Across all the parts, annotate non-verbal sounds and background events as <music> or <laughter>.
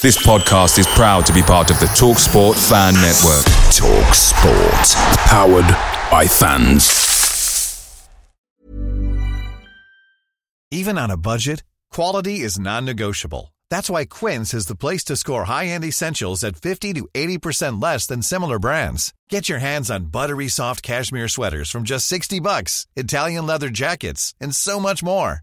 This podcast is proud to be part of the TalkSport Fan Network. TalkSport, powered by fans. Even on a budget, quality is non-negotiable. That's why Quince is the place to score high-end essentials at 50 to 80% less than similar brands. Get your hands on buttery soft cashmere sweaters from just 60 bucks, Italian leather jackets, and so much more.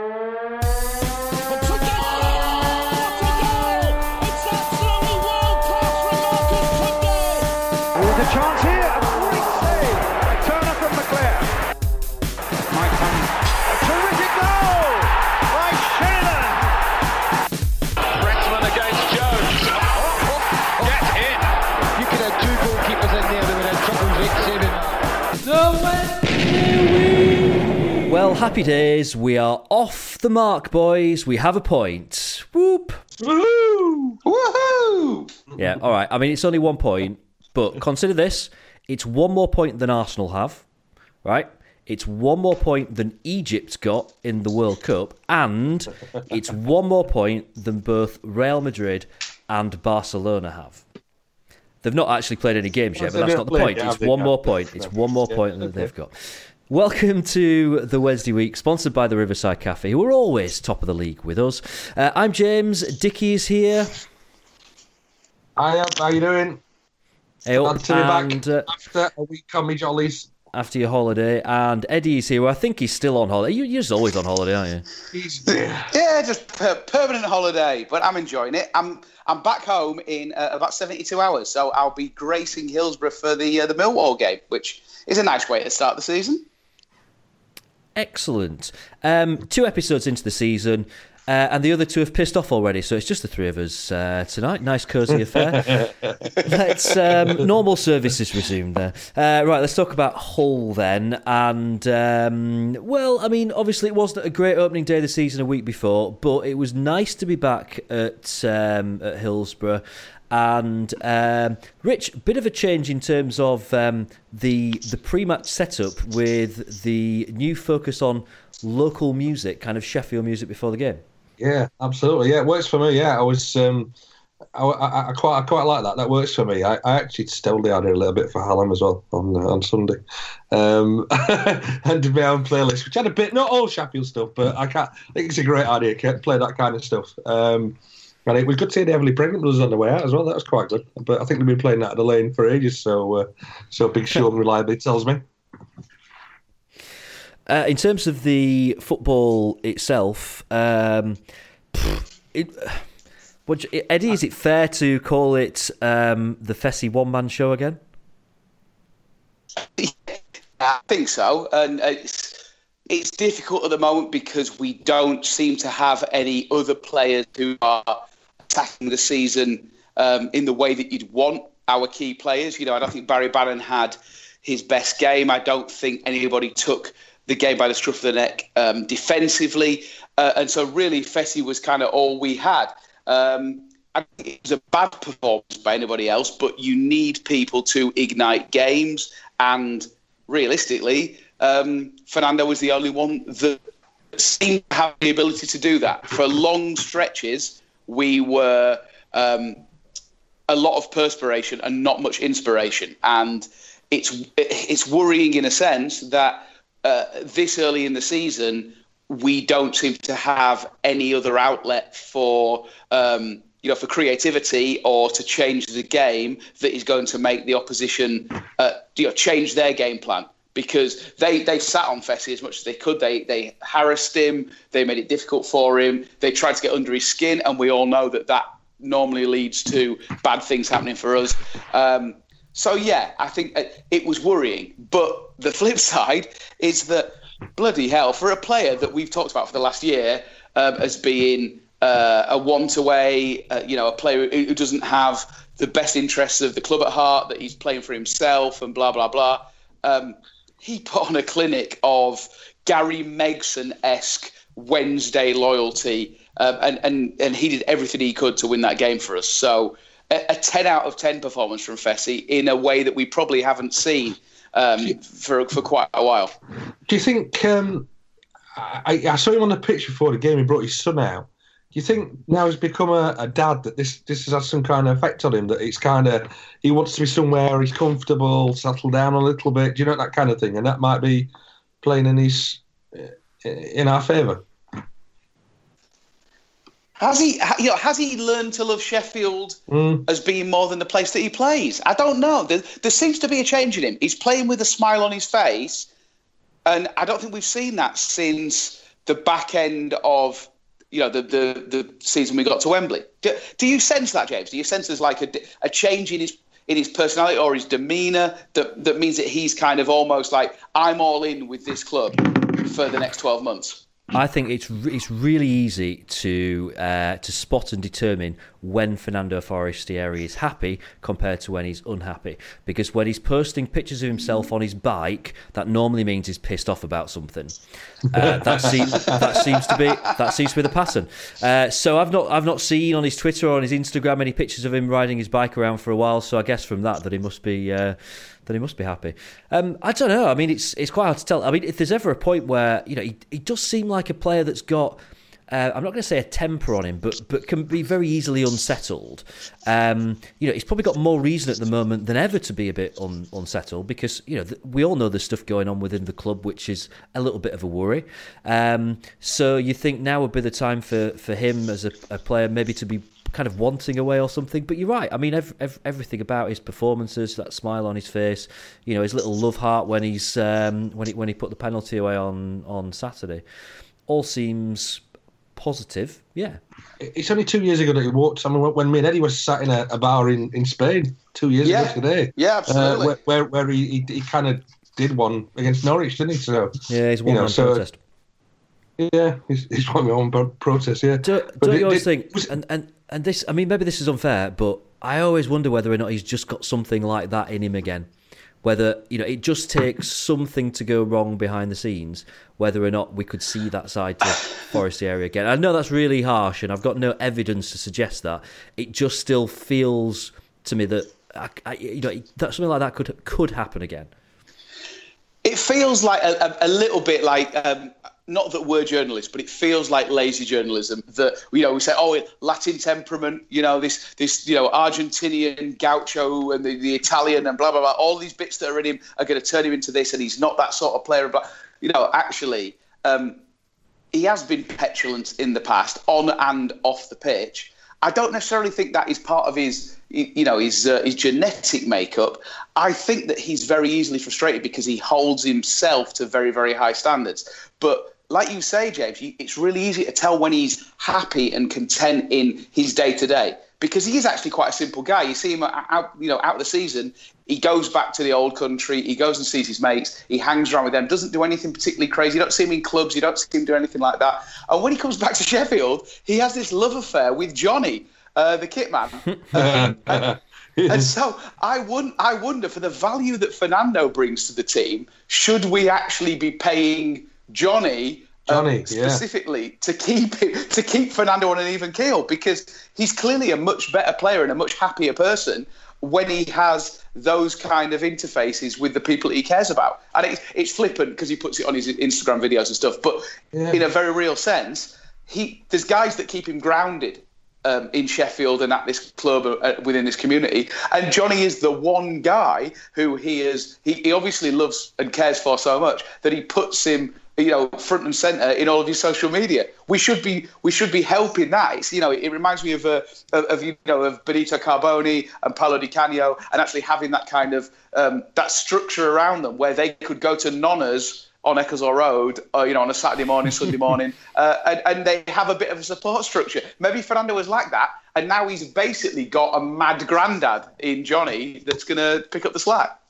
Well, happy days. We are off the mark, boys. We have a point. Whoop. Woohoo! Woohoo! Yeah, all right. I mean, it's only one point, but consider this it's one more point than Arsenal have, right? It's one more point than Egypt got in the World Cup, and it's one more point than both Real Madrid and Barcelona have. They've not actually played any games yet, but that's not the point. It's one more point. It's one more point that they've got. Welcome to the Wednesday week, sponsored by the Riverside Cafe, who are always top of the league with us. Uh, I'm James. Dickie is here. Hi, how you doing? Hey, up, Glad to be and, back uh, after a week on me jollies. after your holiday, and Eddie's here. Well, I think he's still on holiday. You, you're just always on holiday, aren't you? He's Yeah, just per- permanent holiday, but I'm enjoying it. I'm I'm back home in uh, about 72 hours, so I'll be gracing Hillsborough for the uh, the Millwall game, which is a nice way to start the season. Excellent. Um, two episodes into the season, uh, and the other two have pissed off already. So it's just the three of us uh, tonight. Nice, cosy affair. <laughs> let's um, normal services resumed there. Uh, right, let's talk about Hull then. And um, well, I mean, obviously it wasn't a great opening day of the season a week before, but it was nice to be back at um, at Hillsborough. And um, Rich, bit of a change in terms of um, the the pre-match setup with the new focus on local music, kind of Sheffield music before the game. Yeah, absolutely. Yeah, it works for me. Yeah, I was. Um, I, I, I quite I quite like that. That works for me. I, I actually stole the idea a little bit for Hallam as well on uh, on Sunday, um, <laughs> and did my own playlist, which had a bit not all Sheffield stuff, but I can't. I think it's a great idea. Can't play that kind of stuff. Um, and it was good to see the Everly Pregnant Brothers on the way out as well. That was quite good. But I think they've been playing that at the lane for ages. So uh, so Big Sean reliably tells me. Uh, in terms of the football itself, um, it, what, Eddie, is it fair to call it um, the Fessy one man show again? I think so, and it's it's difficult at the moment because we don't seem to have any other players who are attacking the season um, in the way that you'd want our key players. You know, I don't think Barry Bannan had his best game. I don't think anybody took the game by the scruff of the neck um, defensively, uh, and so really Fessy was kind of all we had. Um, I think it was a bad performance by anybody else, but you need people to ignite games. And realistically, um, Fernando was the only one that seemed to have the ability to do that. For long stretches, we were um, a lot of perspiration and not much inspiration. And it's it's worrying in a sense that uh, this early in the season we don't seem to have any other outlet for um, you know for creativity or to change the game that is going to make the opposition uh, you know change their game plan because they they sat on Fessy as much as they could. They they harassed him. They made it difficult for him. They tried to get under his skin, and we all know that that normally leads to bad things happening for us. Um, so yeah, I think it was worrying. But the <laughs> flip side is that bloody hell, for a player that we've talked about for the last year um, as being uh, a one-to-way, uh, you know, a player who doesn't have the best interests of the club at heart, that he's playing for himself and blah blah blah. Um, he <laughs> put on a clinic of Gary Megson-esque Wednesday loyalty, um, and and and he did everything he could to win that game for us. So a, a ten out of ten performance from Fessy in a way that we probably haven't seen um, for for quite a while. Do you think? Um, I, I, saw him on the pitch before the game. He brought his son out. Do you think now he's become a, a, dad that this this has had some kind of effect on him? That it's kind of he wants to be somewhere he's comfortable, settle down a little bit. Do you know that kind of thing? And that might be playing in his in our favour. Has he, you know, has he learned to love Sheffield mm. as being more than the place that he plays? I don't know. There, there seems to be a change in him. He's playing with a smile on his face, and I don't think we've seen that since the back end of you know the the, the season we got to Wembley. Do, do you sense that, James? Do you sense there's like a, a change in his in his personality or his demeanour that that means that he's kind of almost like I'm all in with this club for the next twelve months? I think it's it's really easy to uh, to spot and determine when Fernando Forestieri is happy compared to when he's unhappy. Because when he's posting pictures of himself on his bike, that normally means he's pissed off about something. Uh, that <laughs> seems that seems to be that seems to be the pattern. Uh, so I've not I've not seen on his Twitter or on his Instagram any pictures of him riding his bike around for a while. So I guess from that that he must be uh, then he must be happy. Um, I don't know. I mean, it's it's quite hard to tell. I mean, if there's ever a point where you know he, he does seem like a player that's got. Uh, I'm not going to say a temper on him, but but can be very easily unsettled. Um, you know, he's probably got more reason at the moment than ever to be a bit un, unsettled because you know th- we all know there's stuff going on within the club which is a little bit of a worry. Um, so you think now would be the time for, for him as a, a player maybe to be kind of wanting away or something. But you're right. I mean, ev- ev- everything about his performances, that smile on his face, you know, his little love heart when he's um, when he when he put the penalty away on on Saturday, all seems positive. Yeah. It's only two years ago that he walked. I mean, when me and Eddie was sat in a, a bar in, in Spain two years yeah. ago today. Yeah, absolutely. Uh, where, where, where he, he, he kind of did one against Norwich, didn't he? So yeah, he's one you know, so, protest. Yeah, he's, he's one of my own protest. Yeah. Do, don't you always think? And and and this, I mean, maybe this is unfair, but I always wonder whether or not he's just got something like that in him again. Whether you know it just takes something to go wrong behind the scenes, whether or not we could see that side to Forestieri again. I know that's really harsh, and I've got no evidence to suggest that. It just still feels to me that I, I, you know that something like that could could happen again. It feels like a, a, a little bit like um, not that we're journalists, but it feels like lazy journalism. That you know, we say, oh, Latin temperament, you know, this this you know Argentinian gaucho and the, the Italian and blah blah blah. All these bits that are in him are going to turn him into this, and he's not that sort of player. But you know, actually, um, he has been petulant in the past, on and off the pitch. I don't necessarily think that is part of his, you know, his uh, his genetic makeup. I think that he's very easily frustrated because he holds himself to very very high standards. But like you say, James, it's really easy to tell when he's happy and content in his day to day because he is actually quite a simple guy. You see him out, you know, out of the season, he goes back to the old country, he goes and sees his mates, he hangs around with them, doesn't do anything particularly crazy. You don't see him in clubs, you don't see him do anything like that. And when he comes back to Sheffield, he has this love affair with Johnny, uh, the kit man. Uh, <laughs> and, and so I wouldn't, I wonder for the value that Fernando brings to the team, should we actually be paying Johnny Johnny, um, specifically yeah. to keep to keep Fernando on an even keel because he's clearly a much better player and a much happier person when he has those kind of interfaces with the people he cares about. And it's, it's flippant because he puts it on his Instagram videos and stuff, but yeah. in a very real sense, he there's guys that keep him grounded um, in Sheffield and at this club uh, within this community. And Johnny is the one guy who he is. He, he obviously loves and cares for so much that he puts him you know, front and center in all of your social media. We should be we should be helping that. It's, you know, it, it reminds me of, uh, of, of you know of Benito Carbone and Paolo Di Canio, and actually having that kind of um, that structure around them where they could go to Nonna's on Ecclesall Road, uh, you know, on a Saturday morning, Sunday <laughs> morning, uh, and, and they have a bit of a support structure. Maybe Fernando was like that, and now he's basically got a mad granddad in Johnny that's going to pick up the slack.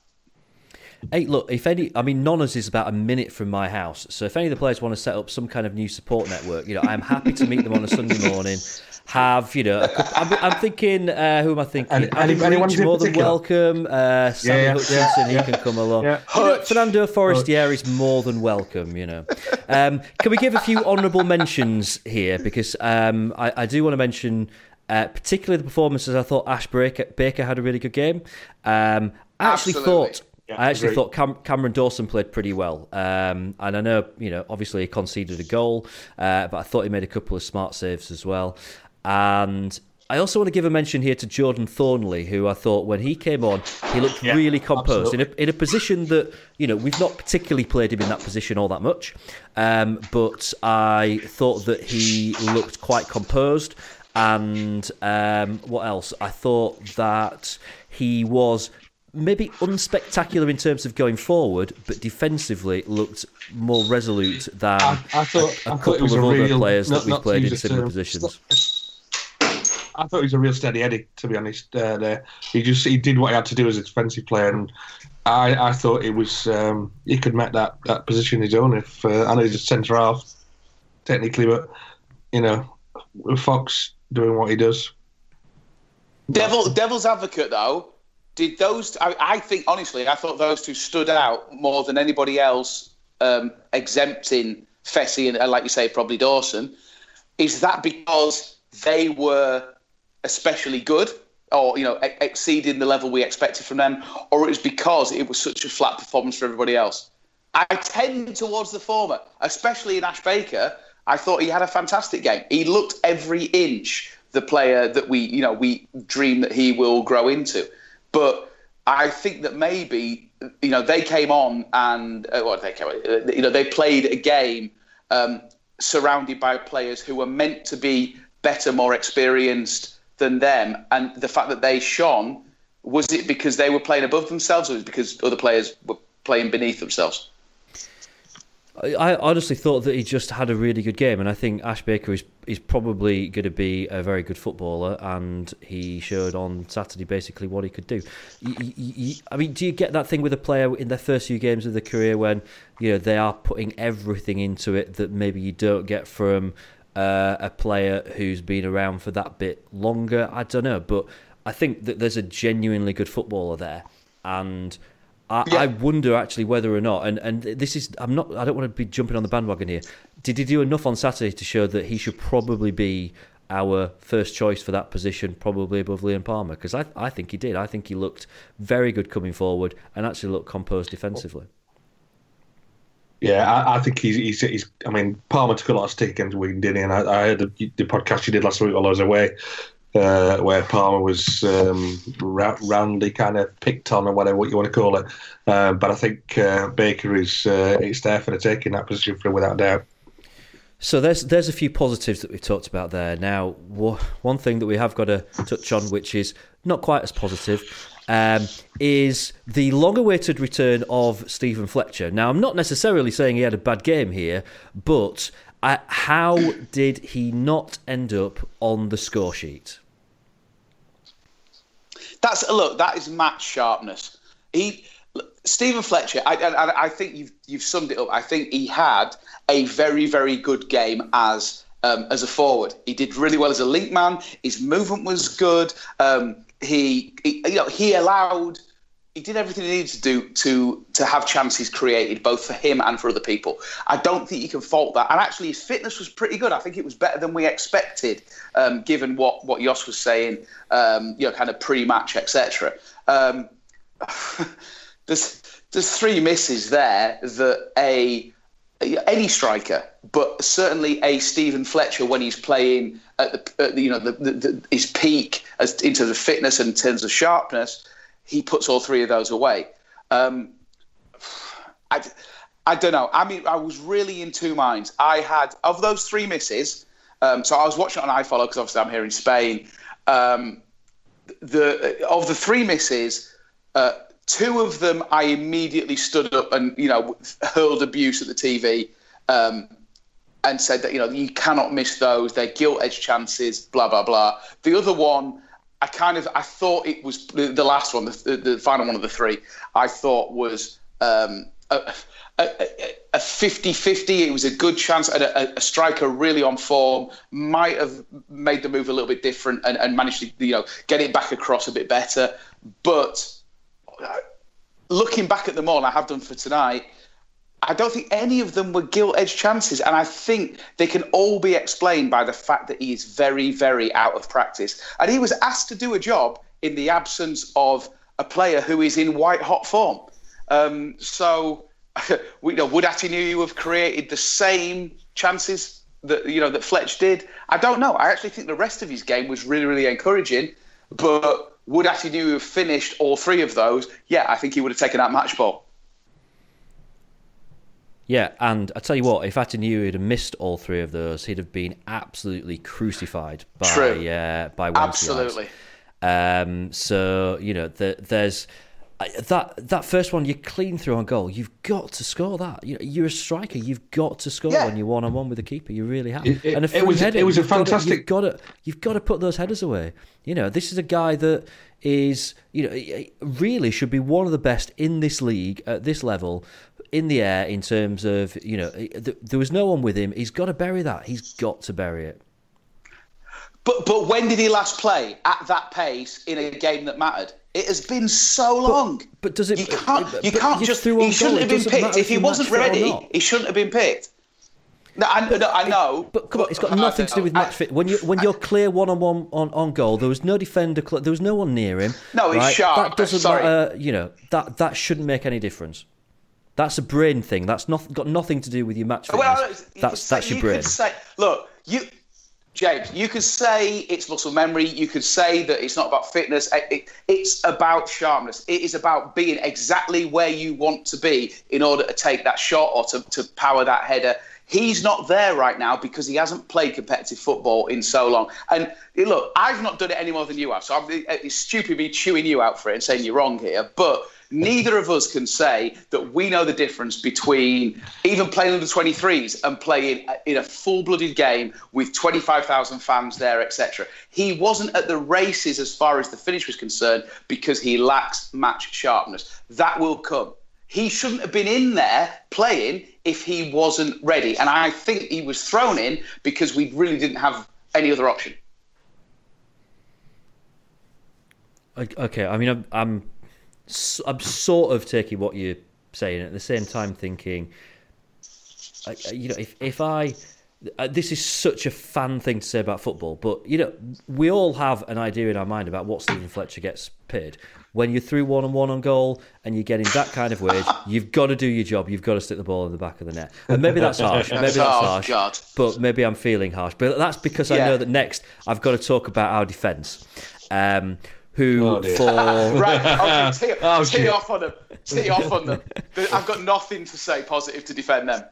Hey, look, if any, I mean, Nonna's is about a minute from my house. So if any of the players want to set up some kind of new support network, you know, I'm happy to meet them on a Sunday morning. Have you know? Couple, I'm, I'm, thinking. Uh, who am I thinking? Any, any, anyone more than welcome. Uh, Sammy yeah, yeah, Hutchinson, yeah, he can come along. Yeah. You know, Fernando Forestier is more than welcome. You know. Um, can we give a few honourable mentions here? Because um, I, I, do want to mention. Uh, particularly the performances, I thought Ash Baker, Baker had a really good game. Um, I actually Absolutely. thought yeah, I actually thought Cam- Cameron Dawson played pretty well, um, and I know you know obviously he conceded a goal, uh, but I thought he made a couple of smart saves as well. And I also want to give a mention here to Jordan Thorniley, who I thought when he came on, he looked yeah, really composed in a, in a position that you know we've not particularly played him in that position all that much, um, but I thought that he looked quite composed. And um, what else? I thought that he was maybe unspectacular in terms of going forward, but defensively looked more resolute than I, I thought, a, a couple of other real, players not, that we've played in similar term. positions. I thought he was a real steady Eddie, to be honest. Uh, there, he just he did what he had to do as a defensive player, and I, I thought it was um, he could make that, that position his own. If uh, I know he's a centre half technically, but you know, Fox doing what he does. Devil, devil's advocate though, did those? I, I, think honestly, I thought those two stood out more than anybody else, um, exempting Fessy and, uh, like you say, probably Dawson. Is that because they were especially good, or you know, ex- exceeding the level we expected from them, or it was because it was such a flat performance for everybody else? I tend towards the former, especially in Ash Baker. I thought he had a fantastic game. He looked every inch the player that we, you know, we dream that he will grow into. But I think that maybe you know they came on and uh, well, they came uh, you know they played a game um, surrounded by players who were meant to be better, more experienced than them, and the fact that they shone was it because they were playing above themselves, or was it because other players were playing beneath themselves? I honestly thought that he just had a really good game, and I think Ash Baker is is probably going to be a very good footballer, and he showed on Saturday basically what he could do. I mean, do you get that thing with a player in their first few games of their career when you know they are putting everything into it that maybe you don't get from uh, a player who's been around for that bit longer? I don't know, but I think that there's a genuinely good footballer there, and I, yeah. I, wonder actually whether or not, and, and this is, I'm not, I don't want to be jumping on the bandwagon here. Did he do enough on Saturday to show that he should probably be our first choice for that position, probably above Liam Palmer? Because I, I think he did. I think he looked very good coming forward and actually looked composed defensively. Yeah, I, I think he's, he's, he's, I mean, Palmer took a lot of stick against Wigan, didn't he? And I, I heard the, the podcast you did last week while I was away uh, where Palmer was um, roundly kind of picked on or whatever what you want to call it. Uh, but I think uh, Baker is uh, it's there for the taking that position for without doubt. So there's there's a few positives that we've talked about there. Now, one thing that we have got to touch on, which is not quite as positive, um, is the long-awaited return of Steven Fletcher. Now, I'm not necessarily saying he had a bad game here, but how did he not end up on the score sheet? That's look. That is match sharpness. He, Steven Fletcher. I, I, I think you've you've summed it up. I think he had a very very good game as um, as a forward. He did really well as a link man. His movement was good. Um, he, he, you know he allowed he did everything he needed to do to to have chances created both for him and for other people. I don't think you can fault that. And actually, his fitness was pretty good. I think it was better than we expected, um, given what what Jos was saying. Um, you know, kind of pre-match, etc. Um, <laughs> there's there's three misses there that a any striker, but certainly a Steven Fletcher when he's playing at the, at you know the, the, the, his peak as in terms of fitness and in terms of sharpness he puts all three of those away. Um, I, I don't know. I mean, I was really in two minds. I had of those three misses. Um, so I was watching it on iFollow because obviously I'm here in Spain. Um, the of the three misses, uh, two of them I immediately stood up and you know hurled abuse at the TV. Um, and said that you know you cannot miss those. They're gilt edge chances. Blah blah blah. The other one, I kind of I thought it was the, the last one, the, the, final one of the three. I thought was um, a, a, a 50-50. It was a good chance, and a, a, striker really on form might have made the move a little bit different and, and managed to you know get it back across a bit better. But uh, looking back at them all, I have done for tonight I don't think any of them were gilt edged chances. And I think they can all be explained by the fact that he is very, very out of practice. And he was asked to do a job in the absence of a player who is in white hot form. Um, so, <laughs> you know, would Atinu have created the same chances that you know that Fletch did? I don't know. I actually think the rest of his game was really, really encouraging. But would Atinu have finished all three of those? Yeah, I think he would have taken that match ball. Yeah, and I tell you what, if Atinu had missed all three of those, he'd have been absolutely crucified by True. Uh, by Wednesday Absolutely. Um, so you know, the, there's uh, that that first one you clean through on goal. You've got to score that. You know, you're a striker. You've got to score yeah. when you're one on one with the keeper. You really have. It, it, and a it was header, it was a fantastic. Got to, you've got to you've got to put those headers away. You know, this is a guy that is you know really should be one of the best in this league at this level in the air in terms of you know eh, there was no one with him. He's got to bury that. He's got to bury it. But but when did he last play at that pace in a game that mattered? It has been so long. But, but does it? You can't. Eh, you can't just. He shouldn't have been picked. If he wasn't ready, he shouldn't have been picked. No, I, no, I know. But come on, it's got nothing to do with match fit. When you when you're clear one on one on on goal, there was no defender. There was no one near him. No, he's right? sharp. That doesn't Sorry. matter. You know that that shouldn't make any difference. That's a brain thing. That's not got nothing to do with your match fitness. Well, that's that's your brain. Say, look, you, James, you could say it's muscle memory. You could say that it's not about fitness. It, it, it's about sharpness. It is about being exactly where you want to be in order to take that shot or to, to power that header. He's not there right now because he hasn't played competitive football in so long. And look, I've not done it any more than you have, so I'm, it's stupid me chewing you out for it and saying you're wrong here. But neither of us can say that we know the difference between even playing under 23s and playing in a full-blooded game with 25,000 fans there, etc. He wasn't at the races as far as the finish was concerned because he lacks match sharpness. That will come. He shouldn't have been in there playing if he wasn't ready. And I think he was thrown in because we really didn't have any other option. Okay, I mean, I'm, I'm I'm sort of taking what you're saying at the same time thinking, you know, if if I uh, this is such a fan thing to say about football, but you know, we all have an idea in our mind about what Steven Fletcher gets paid. When you're through one on one on goal and you're getting that kind of wage, you've got to do your job. You've got to stick the ball in the back of the net. And maybe that's <laughs> harsh. Maybe that's oh, harsh. God. But maybe I'm feeling harsh. But that's because yeah. I know that next I've got to talk about our defence. Um, who oh, for <laughs> right okay, <laughs> tee, oh, tee off on them tee off on them <laughs> i've got nothing to say positive to defend them.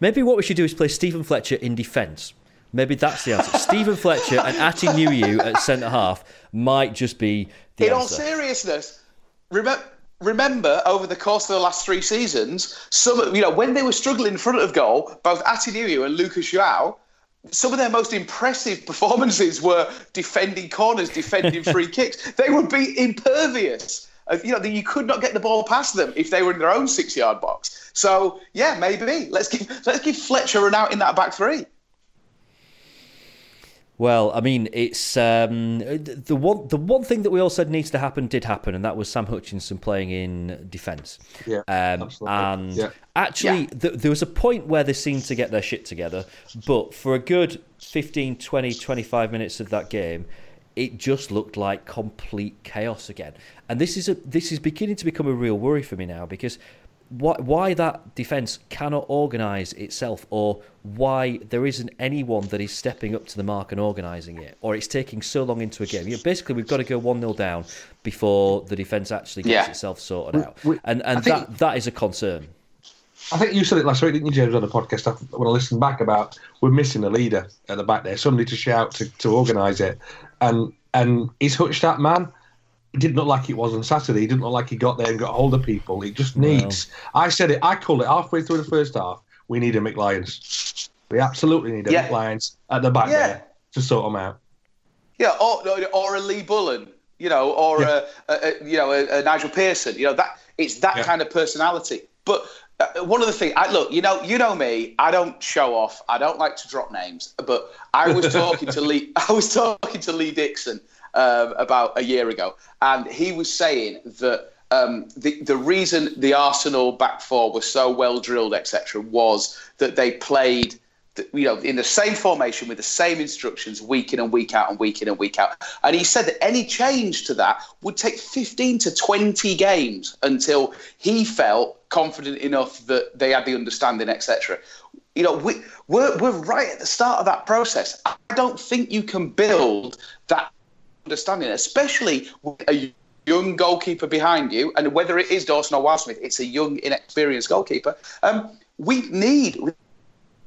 Maybe what we should do is play Steven fletcher in defence. Maybe that's the answer. Steven fletcher and Atdhe Nuhiu at centre half might just be the in answer. all seriousness remember remember over the course of the last three seasons some you know when they were struggling in front of goal both Atdhe Nuhiu and lucas joao some of their most impressive performances were defending corners, defending <laughs> free kicks. They would be impervious. Uh, you know, you could not get the ball past them if they were in their own six-yard box. So yeah, maybe let's give let's give Fletcher an out in that back three. Well, I mean, it's um, the one the one thing that we all said needs to happen did happen, and that was Sam Hutchinson playing in defence. Yeah, um, absolutely. And yeah. actually, yeah. Th- there was a point where they seemed to get their shit together, but for a good 15, 20, 25 minutes of that game, it just looked like complete chaos again. And this is a this is beginning to become a real worry for me now because why, why that defence cannot organise itself, or why there isn't anyone that is stepping up to the mark and organising it, or it's taking so long into a game. You know, basically, we've got to go one 0 down before the defence actually gets yeah. itself sorted out, we, and and that that is a concern. I think you said it last week, didn't you, James, on the podcast? I- When I listened back about we're missing a leader at the back there, somebody to shout to, to organise it, and and he's Hutch that man. It didn't look like it was on Saturday. He didn't look like he got there and got hold of people. He just needs. I said it. I called it halfway through the first half. We need a Mick We absolutely need a Yeah. Mick at the back Yeah. there to sort them out. Yeah, or or a Lee Bullen, you know, or Yeah. a, a, a you know a, a Nigel Pearson. You know that it's that Yeah. kind of personality. But uh, one of the things, I look, you know, you know me. I don't show off. I don't like to drop names. But I was talking to <laughs> Lee. I was talking to Lee Dixon um, about a year ago, and he was saying that. Um, the the reason the Arsenal back four was so well drilled, etc., was that they played you know, in the same formation with the same instructions week in and week out and week in and week out. And he said that any change to that would take 15 to 20 games until he felt confident enough that they had the understanding, etc. You know, we, we're, we're right at the start of that process. I don't think you can build that understanding, especially with a young goalkeeper behind you, and whether it is Dawson or Wildsmith, it's a young, inexperienced goalkeeper. Um, we need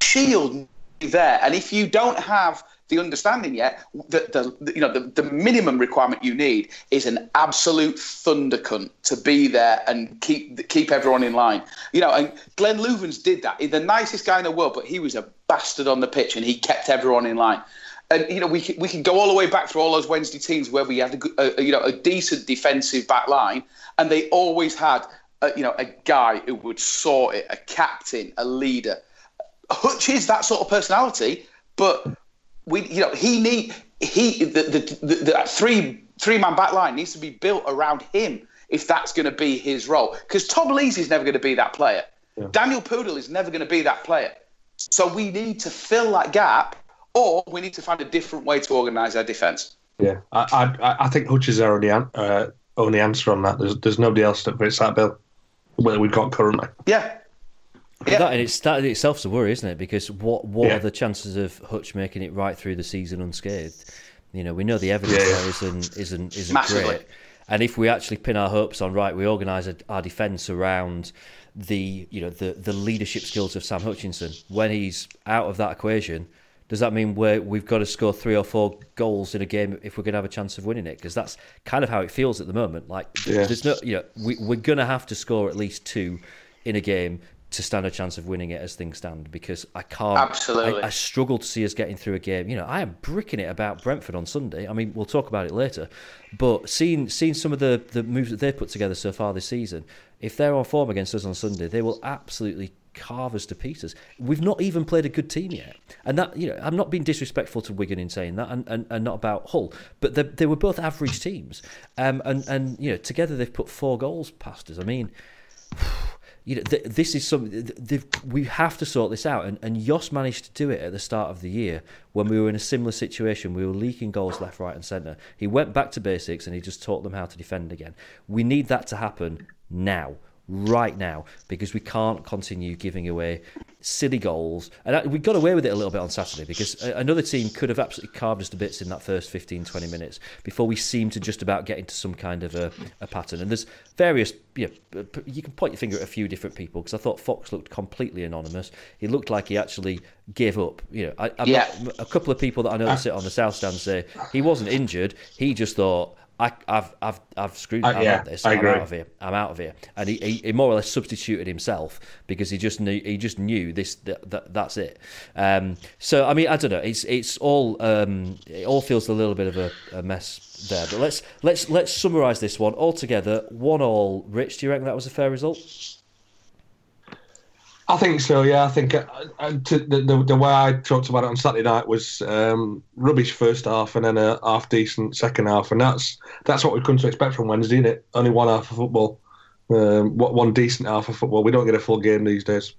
shield there. And if you don't have the understanding yet, the, the you know the, the minimum requirement you need is an absolute thunder cunt to be there and keep keep everyone in line. You know, and Glenn Loovens did that. He's the nicest guy in the world, but he was a bastard on the pitch and he kept everyone in line. And you know, we can, we can go all the way back through all those Wednesday teams where we had a, a, you know a decent defensive back line, and they always had a, you know a guy who would sort it, a captain, a leader. Hutch is that sort of personality, but we, you know, he need he the the, the, the three three man back line needs to be built around him if that's going to be his role. Because Tom Lees is never going to be that player. Daniel Pudil is never going to be that player. So we need to fill that gap, or we need to find a different way to organise our defence. Yeah, I I, I think Hutch is our only an- uh, only answer on that. There's there's nobody else that fits that bill. Where we've got currently. Yeah. But That in, it's, that in itself's a worry, isn't it? Because what what Yeah. are the chances of Hutch making it right through the season unscathed? You know, we know the evidence Yeah, yeah. there isn't isn't isn't Massively. great. And if we actually pin our hopes on right, we organise our defence around the you know the the leadership skills of Sam Hutchinson. When he's out of that equation, does that mean we're, we've got to score three or four goals in a game if we're going to have a chance of winning it? Because that's kind of how it feels at the moment. Like Yeah. there's no you know we, we're going to have to score at least two in a game to stand a chance of winning it as things stand because I can't Absolutely. I, I struggle to see us getting through a game. You know, I am bricking it about Brentford on Sunday. I mean, we'll talk about it later, but seeing seeing some of the the moves that they've put together so far this season, if they're on form against us on Sunday, they will absolutely carve us to pieces. We've not even played a good team yet, and that you know, I'm not being disrespectful to Wigan in saying that, and, and, and not about Hull, but they, they were both average teams, um, and and you know, together they've put four goals past us. I mean <sighs> you know, th- this is something we have to sort this out. And, and Jos managed to do it at the start of the year when we were in a similar situation. We were leaking goals left, right, and centre. He went back to basics and he just taught them how to defend again. We need that to happen now, right now, because we can't continue giving away silly goals. And we got away with it a little bit on Saturday because another team could have absolutely carved us to bits in that first 15, 20 minutes before we seemed to just about get into some kind of a, a pattern. And there's various, you, know, you can point your finger at a few different people because I thought Fox looked completely anonymous. He looked like he actually gave up. You know, I, Yeah. a couple of people that I know that ah. sit on the south stand say he wasn't injured. He just thought. I, I've, I've, I've screwed. Uh, I'm yeah, out this. I I'm out of here. I'm out of here. And he, he, he more or less substituted himself because he just knew he just knew this that, that that's it. Um, so I mean I don't know. It's it's all um, it all feels a little bit of a, a mess there. But let's let's let's summarise this one all together. One all. Rich, do you reckon that was a fair result? I think so. Yeah, I think uh, uh, to, the, the the way I talked about it on Saturday night was um, rubbish first half and then a half decent second half, and that's that's what we've come to expect from Wednesday, isn't it? Only one half of football, um, one decent half of football. We don't get a full game these days.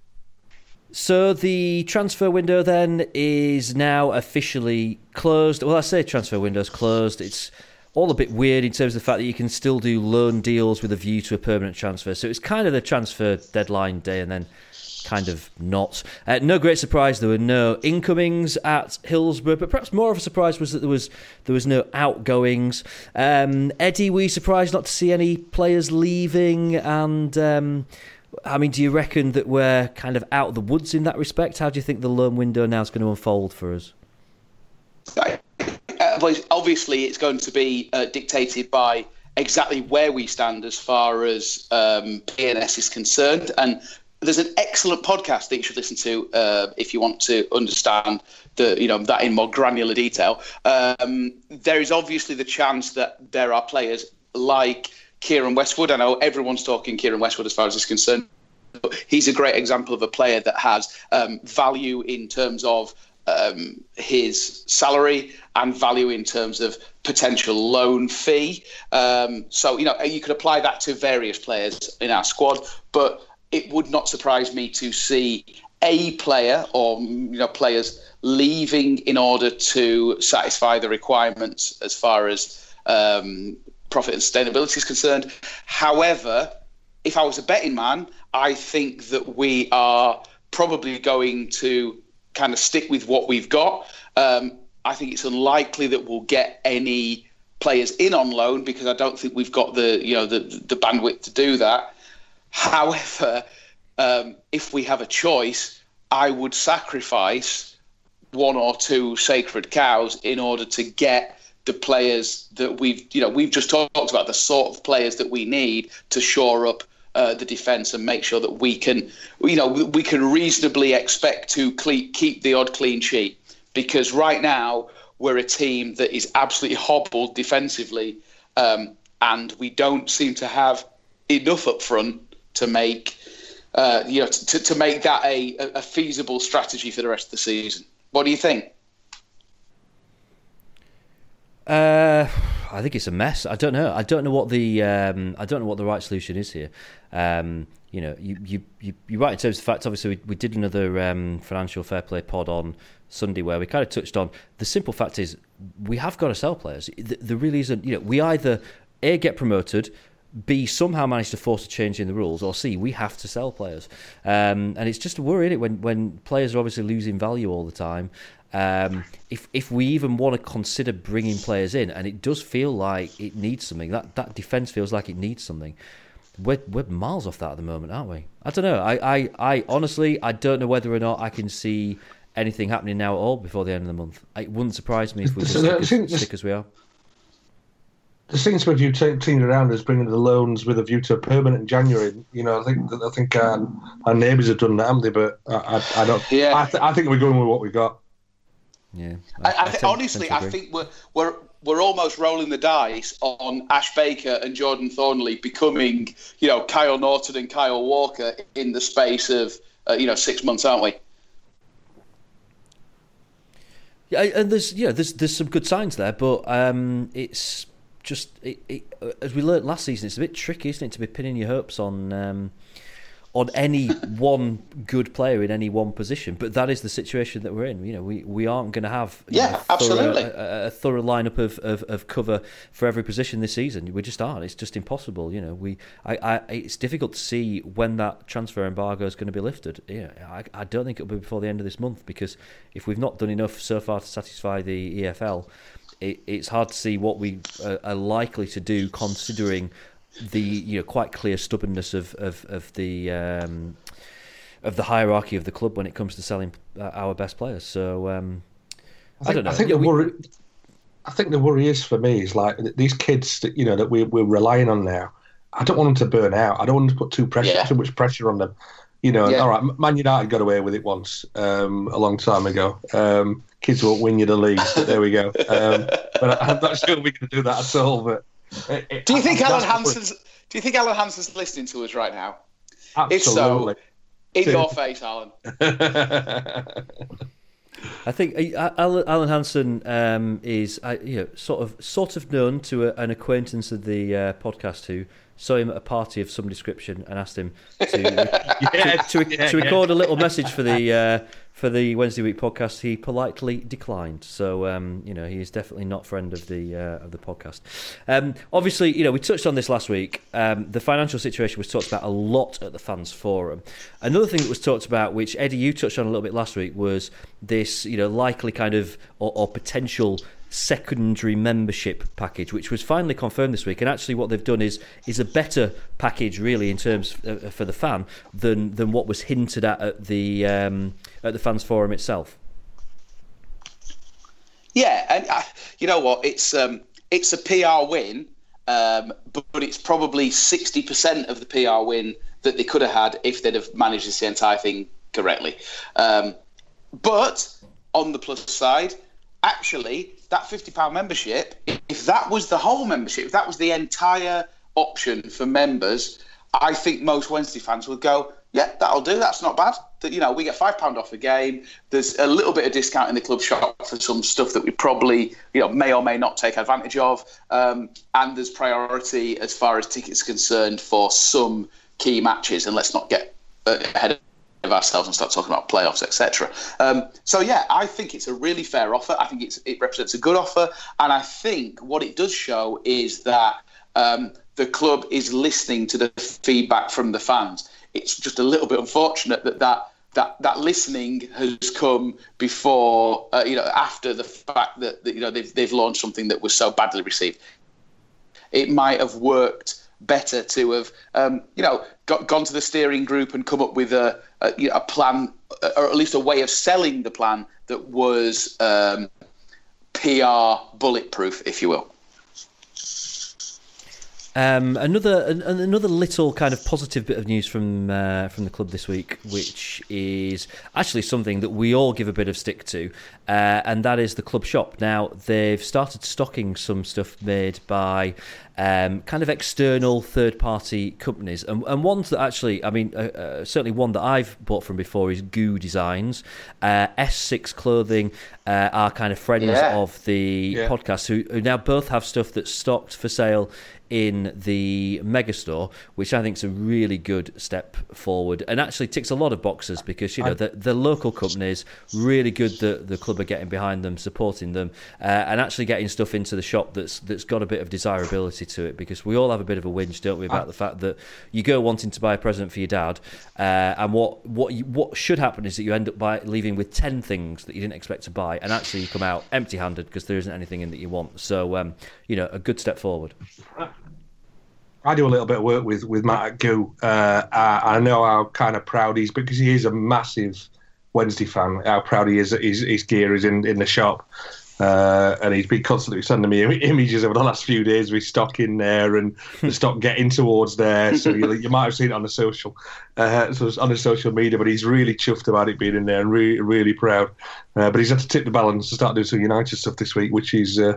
So the transfer window then is now officially closed. Well, I say transfer window's closed. It's all a bit weird in terms of the fact that you can still do loan deals with a view to a permanent transfer. So it's kind of the transfer deadline day and then kind of not. Uh, no great surprise there were no incomings at Hillsborough, but perhaps more of a surprise was that there was there was no outgoings. Um, Eddie, were you surprised not to see any players leaving and um, I mean, do you reckon that we're kind of out of the woods in that respect? How do you think the loan window now is going to unfold for us? Uh, obviously, it's going to be uh, dictated by exactly where we stand as far as um, PNS is concerned. And there's an excellent podcast that you should listen to uh, if you want to understand the you know that in more granular detail. Um, there is obviously the chance that there are players like Keiren Westwood. I know everyone's talking Keiren Westwood as far as is concerned. But he's a great example of a player that has um, value in terms of um, his salary and value in terms of potential loan fee. Um, so, you know, you could apply that to various players in our squad, but it would not surprise me to see a player or, you know, players leaving in order to satisfy the requirements as far as um, profit and sustainability is concerned. However, if I was a betting man, I think that we are probably going to kind of stick with what we've got. Um, I think it's unlikely that we'll get any players in on loan because I don't think we've got the you know the the bandwidth to do that. However, um, if we have a choice, I would sacrifice one or two sacred cows in order to get the players that we've you know we've just talked about the sort of players that we need to shore up uh, the defence and make sure that we can you know we can reasonably expect to keep the odd clean sheet. Because right now we're a team that is absolutely hobbled defensively um, and we don't seem to have enough up front to make uh, you know to, to make that a, a feasible strategy for the rest of the season. What do you think? Uh, I think it's a mess. I don't know. I don't know what the um, I don't know what the right solution is here. Um, you know, you, you, you, you're right in terms of the fact. Obviously, we, we did another um, financial fair play pod on Sunday where we kind of touched on the simple fact is we have got to sell players. There really isn't. You know, we either a get promoted B, somehow manage to force a change in the rules, or C, we have to sell players. Um, and it's just a worry, it, when, when players are obviously losing value all the time. Um, if if we even want to consider bringing players in, and it does feel like it needs something, that, that defence feels like it needs something. We're, we're miles off that at the moment, aren't we? I don't know. I, I, I honestly, I don't know whether or not I can see anything happening now at all before the end of the month. It wouldn't surprise me if we just stick, as, stick as we are there seems to be a few te- teams around us bringing the loans with a view to a permanent in January. You know, I think I think our, our neighbours have done that, haven't they? But I, I, I don't. Yeah. I, th- I, think we're going with what we got. Yeah. I, I, th- honestly, I think we're we're we're almost rolling the dice on Ash Baker and Jordan Thorniley becoming, you know, Kyle Naughton and Kyle Walker in the space of, uh, you know, six months, aren't we? Yeah, and there's yeah, there's there's some good signs there, but um, it's just it, it, as we learned last season, it's a bit tricky, isn't it, to be pinning your hopes on um, on any <laughs> one good player in any one position. But that is the situation that we're in. You know, we, we aren't going to have yeah, know, absolutely thorough, a, a, thorough lineup of, of, of, cover for every position this season. We just aren't. It's just impossible. You know, we I, I it's difficult to see when that transfer embargo is going to be lifted. Yeah, I, I don't think it'll be before the end of this month because if we've not done enough so far to satisfy the EFL it, it's hard to see what we uh, are likely to do, considering the you know quite clear stubbornness of of of the. Um, of the hierarchy of the club when it comes to selling uh, our best players, so um, I, think, I, don't know. I think yeah, the worry, I think the worry is for me is like these kids that you know that we, we're relying on now. I don't want them to burn out. I don't want to put too pressure, yeah. too much pressure on them. You know, yeah. all right, Man United got away with it once um, a long time ago. Um, kids won't win you the league. But there we go. Um, but I'm not sure we can do that at all. But it, it, do you think Alan Hansen's? Do you think Alan Hansen's listening to us right now? Absolutely. If so, in your face, Alan. <laughs> I think uh, Alan, Alan Hansen um, is uh, you know sort of sort of known to a, an acquaintance of the uh, podcast who saw him at a party of some description and asked him to yeah, <laughs> to, to, yeah, to, record yeah. a little message for the uh, for the Wednesday week podcast, he politely declined. So um, you know he is definitely not friend of the uh, of the podcast. Um, obviously, you know we touched on this last week. Um, the financial situation was talked about a lot at the fans forum. Another thing that was talked about, which Eddie you touched on a little bit last week, was this you know likely kind of or, or potential secondary membership package, which was finally confirmed this week. And actually, what they've done is is a better package, really, in terms uh, for the fan than than what was hinted at at the um, at the fans forum itself. Yeah, and uh, you know what? It's um, it's a PR win, um, but, but it's probably sixty percent of the PR win that they could have had if they'd have managed this entire thing correctly. Um, but on the plus side, actually, that £50 membership, if that was the whole membership, if that was the entire option for members, I think most Wednesday fans would go, yeah, that'll do. That's not bad. That you know, we get five pound off a game. There's a little bit of discount in the club shop for some stuff that we probably you know may or may not take advantage of. Um, and there's priority as far as tickets concerned for some key matches. And let's not get ahead ourselves and start talking about playoffs, etc. Um, so yeah, I think it's a really fair offer. I think it represents a good offer, and I think what it does show is that um, the club is listening to the feedback from the fans it's just a little bit unfortunate that that that, that listening has come before, uh, you know, after the fact that, that, you know they've they've launched something that was so badly received. It might have worked better to have, um, you know, got, gone to the steering group and come up with a a, you know, a plan, or at least a way of selling the plan that was um, PR bulletproof, if you will. Um, another an, another little kind of positive bit of news from uh, from the club this week, which is actually something that we all give a bit of stick to, uh, and that is the club shop. Now they've started stocking some stuff made by um, kind of external third party companies, and, and ones that actually, I mean, uh, uh, certainly one that I've bought from before is Goo Designs, uh, S6 Clothing, uh, are kind of friends yeah. of the yeah. podcast who, who now both have stuff that's stocked for sale in the megastore, which I think is a really good step forward and actually ticks a lot of boxes because you know the, the local companies really good that the club are getting behind them, supporting them, uh, and actually getting stuff into the shop that's that's got a bit of desirability to it because we all have a bit of a whinge, don't we, about the fact that you go wanting to buy a present for your dad, uh, and what what you, what should happen is that you end up by leaving with ten things that you didn't expect to buy, and actually you come out empty-handed because there isn't anything in that you want. So um, you know, a good step forward. <laughs> I do a little bit of work with with Matt at Goo. Uh, I know how kind of proud he is because he is a massive Wednesday fan. How proud he is that his, his gear is in, in the shop. Uh, and he's been constantly sending me images over the last few days with stock in there and <laughs> the stock getting towards there. So you, you might have seen it on the social, uh, so on the social media. But he's really chuffed about it being in there and really, really proud. Uh, but he's had to tip the balance to start doing some United stuff this week, which is, uh,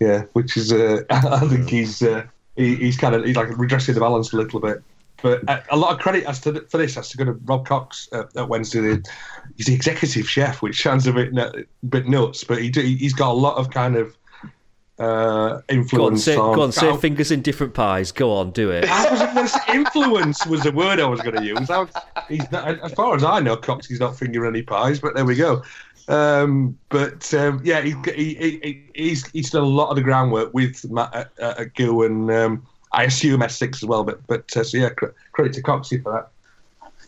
yeah, which is. Uh, <laughs> I think he's uh, he, he's kind of he's like redressing the balance a little bit. But a, a lot of credit as to for this has to go to Rob Cox at, at Wednesday. He's the executive chef, which sounds a bit a bit nuts, but he he's got a lot of kind of uh, influence. Go on, say, go on, say fingers in different pies. Go on, do it. Was, influence was the word I was going to use. Was, not, as far as I know, Cox is not fingering any pies, but there we go. Um, but um, yeah, he, he, he, he's he's done a lot of the groundwork with Matt at, at Goo, and um, I assume S6 as well. But but uh, so yeah, credit to Coxie for that.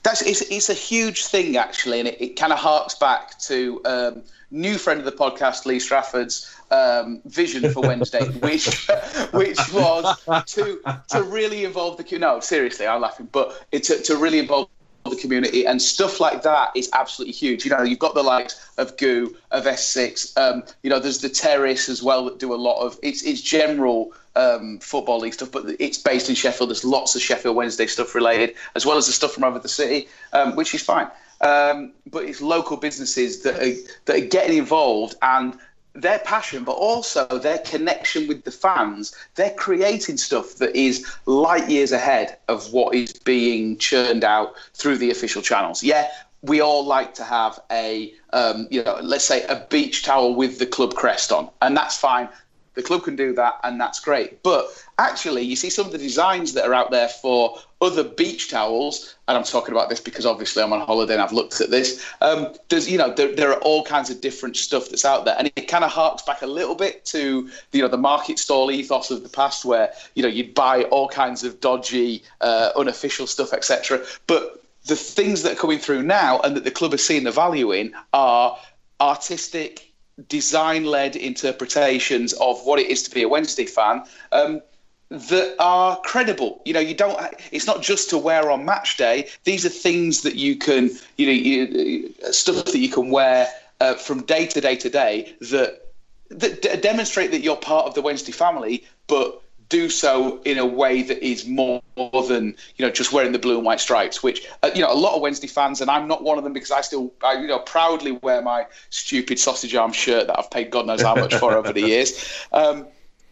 That's it's, it's a huge thing actually, and it, it kind of harks back to um, new friend of the podcast, Lee Strafford's um, vision for Wednesday, <laughs> which which was to to really involve the no seriously, I'm laughing, but it, to to really involve the community and stuff like that is absolutely huge. You know, you've got the likes of Goo, of S6. Um, you know, there's the Terrace as well that do a lot of it's it's general um, football league stuff, but it's based in Sheffield. There's lots of Sheffield Wednesday stuff related, as well as the stuff from over the city, um, which is fine. Um, but it's local businesses that are, that are getting involved and their passion, but also their connection with the fans. They're creating stuff that is light years ahead of what is being churned out through the official channels. Yeah, we all like to have a, um, you know, let's say a beach towel with the club crest on, and that's fine. The club can do that, and that's great. But actually, you see some of the designs that are out there for other beach towels, and I'm talking about this because obviously I'm on holiday and I've looked at this. Um, there's, you know, there, there, are all kinds of different stuff that's out there, and it kind of harks back a little bit to you know the market stall ethos of the past, where you know you'd buy all kinds of dodgy, uh, unofficial stuff, etc. But the things that are coming through now and that the club is seeing the value in are artistic design-led interpretations of what it is to be a Wednesday fan. Um, that are credible. You know, you don't. It's not just to wear on match day. These are things that you can, you know, you, stuff that you can wear uh, from day to day to day that that d- demonstrate that you're part of the Wednesday family, but do so in a way that is more than you know just wearing the blue and white stripes. Which uh, you know a lot of Wednesday fans, and I'm not one of them because I still I, you know proudly wear my stupid sausage arm shirt that I've paid God knows how much for over the <laughs> years. Um,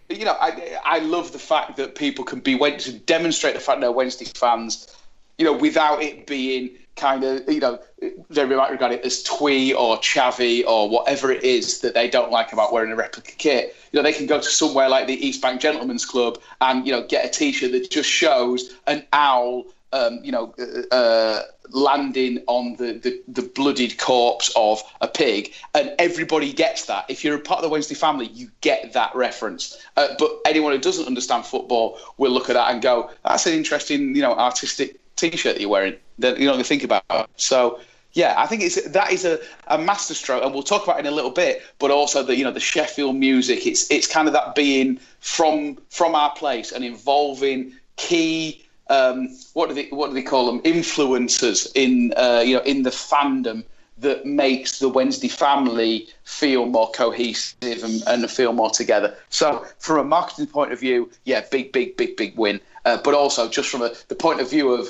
you know, I I love the fact that people can be went to demonstrate the fact they're Wednesday fans, you know, without it being kind of you know they might regard it as twee or chavvy or whatever it is that they don't like about wearing a replica kit. You know, they can go to somewhere like the East Bank Gentlemen's Club and you know get a T-shirt that just shows an owl um, you know, uh, landing on the, the, the, bloodied corpse of a pig, and everybody gets that. If you're a part of the Wednesday family, you get that reference. Uh, but anyone who doesn't understand football will look at that and go, "That's an interesting, you know, artistic T-shirt that you're wearing." Then you know, they think about. So. Yeah, I think it's that is a, a masterstroke, and we'll talk about it in a little bit. But also the you know the Sheffield music, it's it's kind of that being from from our place and involving key um, what do they what do they call them influencers in uh, you know in the fandom that makes the Wednesday family feel more cohesive and, and feel more together. So from a marketing point of view, yeah, big big big big win. Uh, but also just from a, the point of view of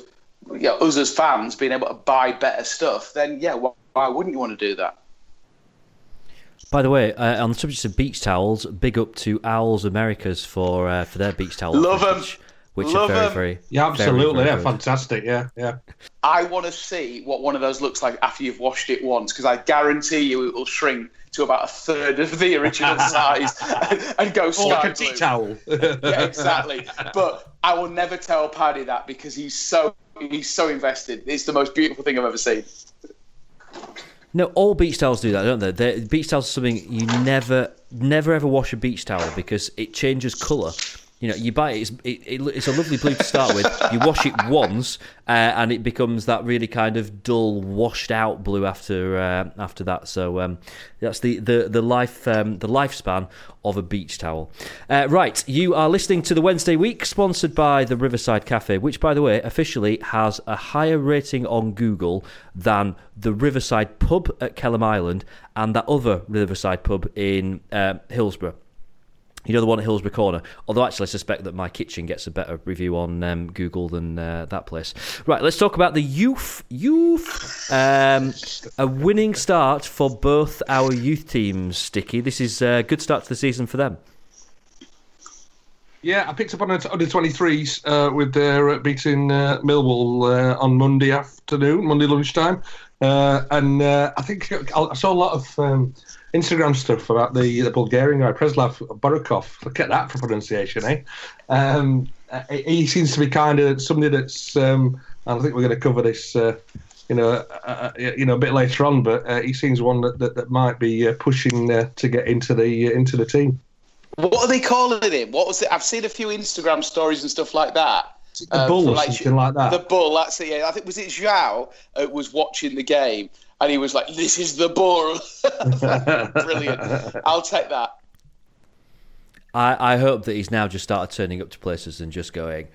you know, us as fans being able to buy better stuff, then yeah, why, why wouldn't you want to do that? By the way, uh, on the subject of beach towels, big up to Owls Americast for uh, for their beach towels. Love them which Love are very, them. very Yeah, absolutely. very, very yeah, good. fantastic. Yeah, yeah. I want to see what one of those looks like after you've washed it once, because I guarantee you it will shrink to about a third of the original <laughs> size and, and go Or sky like a blue. tea towel. Yeah, exactly. But I will never tell Paddy that because he's so he's so invested. It's the most beautiful thing I've ever seen. No, all beach towels do that, don't they? They're, beach towels are something you never, never ever wash a beach towel because it changes colour. You know, you buy it it's, it, it, it's a lovely blue to start with. You wash it once, uh, and it becomes that really kind of dull, washed out blue after uh, after that. So um, that's the the the life um, the lifespan of a beach towel. Uh, right, you are listening to the Wednesday Week, sponsored by the Riverside Cafe, which, by the way, officially has a higher rating on Google than the Riverside Pub at Kelham Island and that other Riverside pub in uh, Hillsborough. You know the one at Hillsborough Corner. Although actually, I suspect that my kitchen gets a better review on um, Google than uh, that place. Right, let's talk about the youth. Youth, um, a winning start for both our youth teams. Sticky, this is a good start to the season for them. Yeah, I picked up on under 23s uh, with their uh, beating uh, Millwall uh, on Monday afternoon, Monday lunchtime. Uh, and uh, I think I saw a lot of um, Instagram stuff about the, the Bulgarian guy, Preslav Borukov. Look at that for pronunciation, eh? Um, uh, he seems to be kind of somebody that's, um, and I think we're going to cover this. Uh, you know, uh, uh, you know, a bit later on, but uh, he seems one that, that, that might be uh, pushing uh, to get into the uh, into the team. What are they calling him? What was it? I've seen a few Instagram stories and stuff like that. The bull something like that. The bull, that's it. Yeah, I think was it João uh, was watching the game and he was like, "This is the ball." <laughs> Brilliant. I'll take that. I, I hope that he's now just started turning up to places and just going,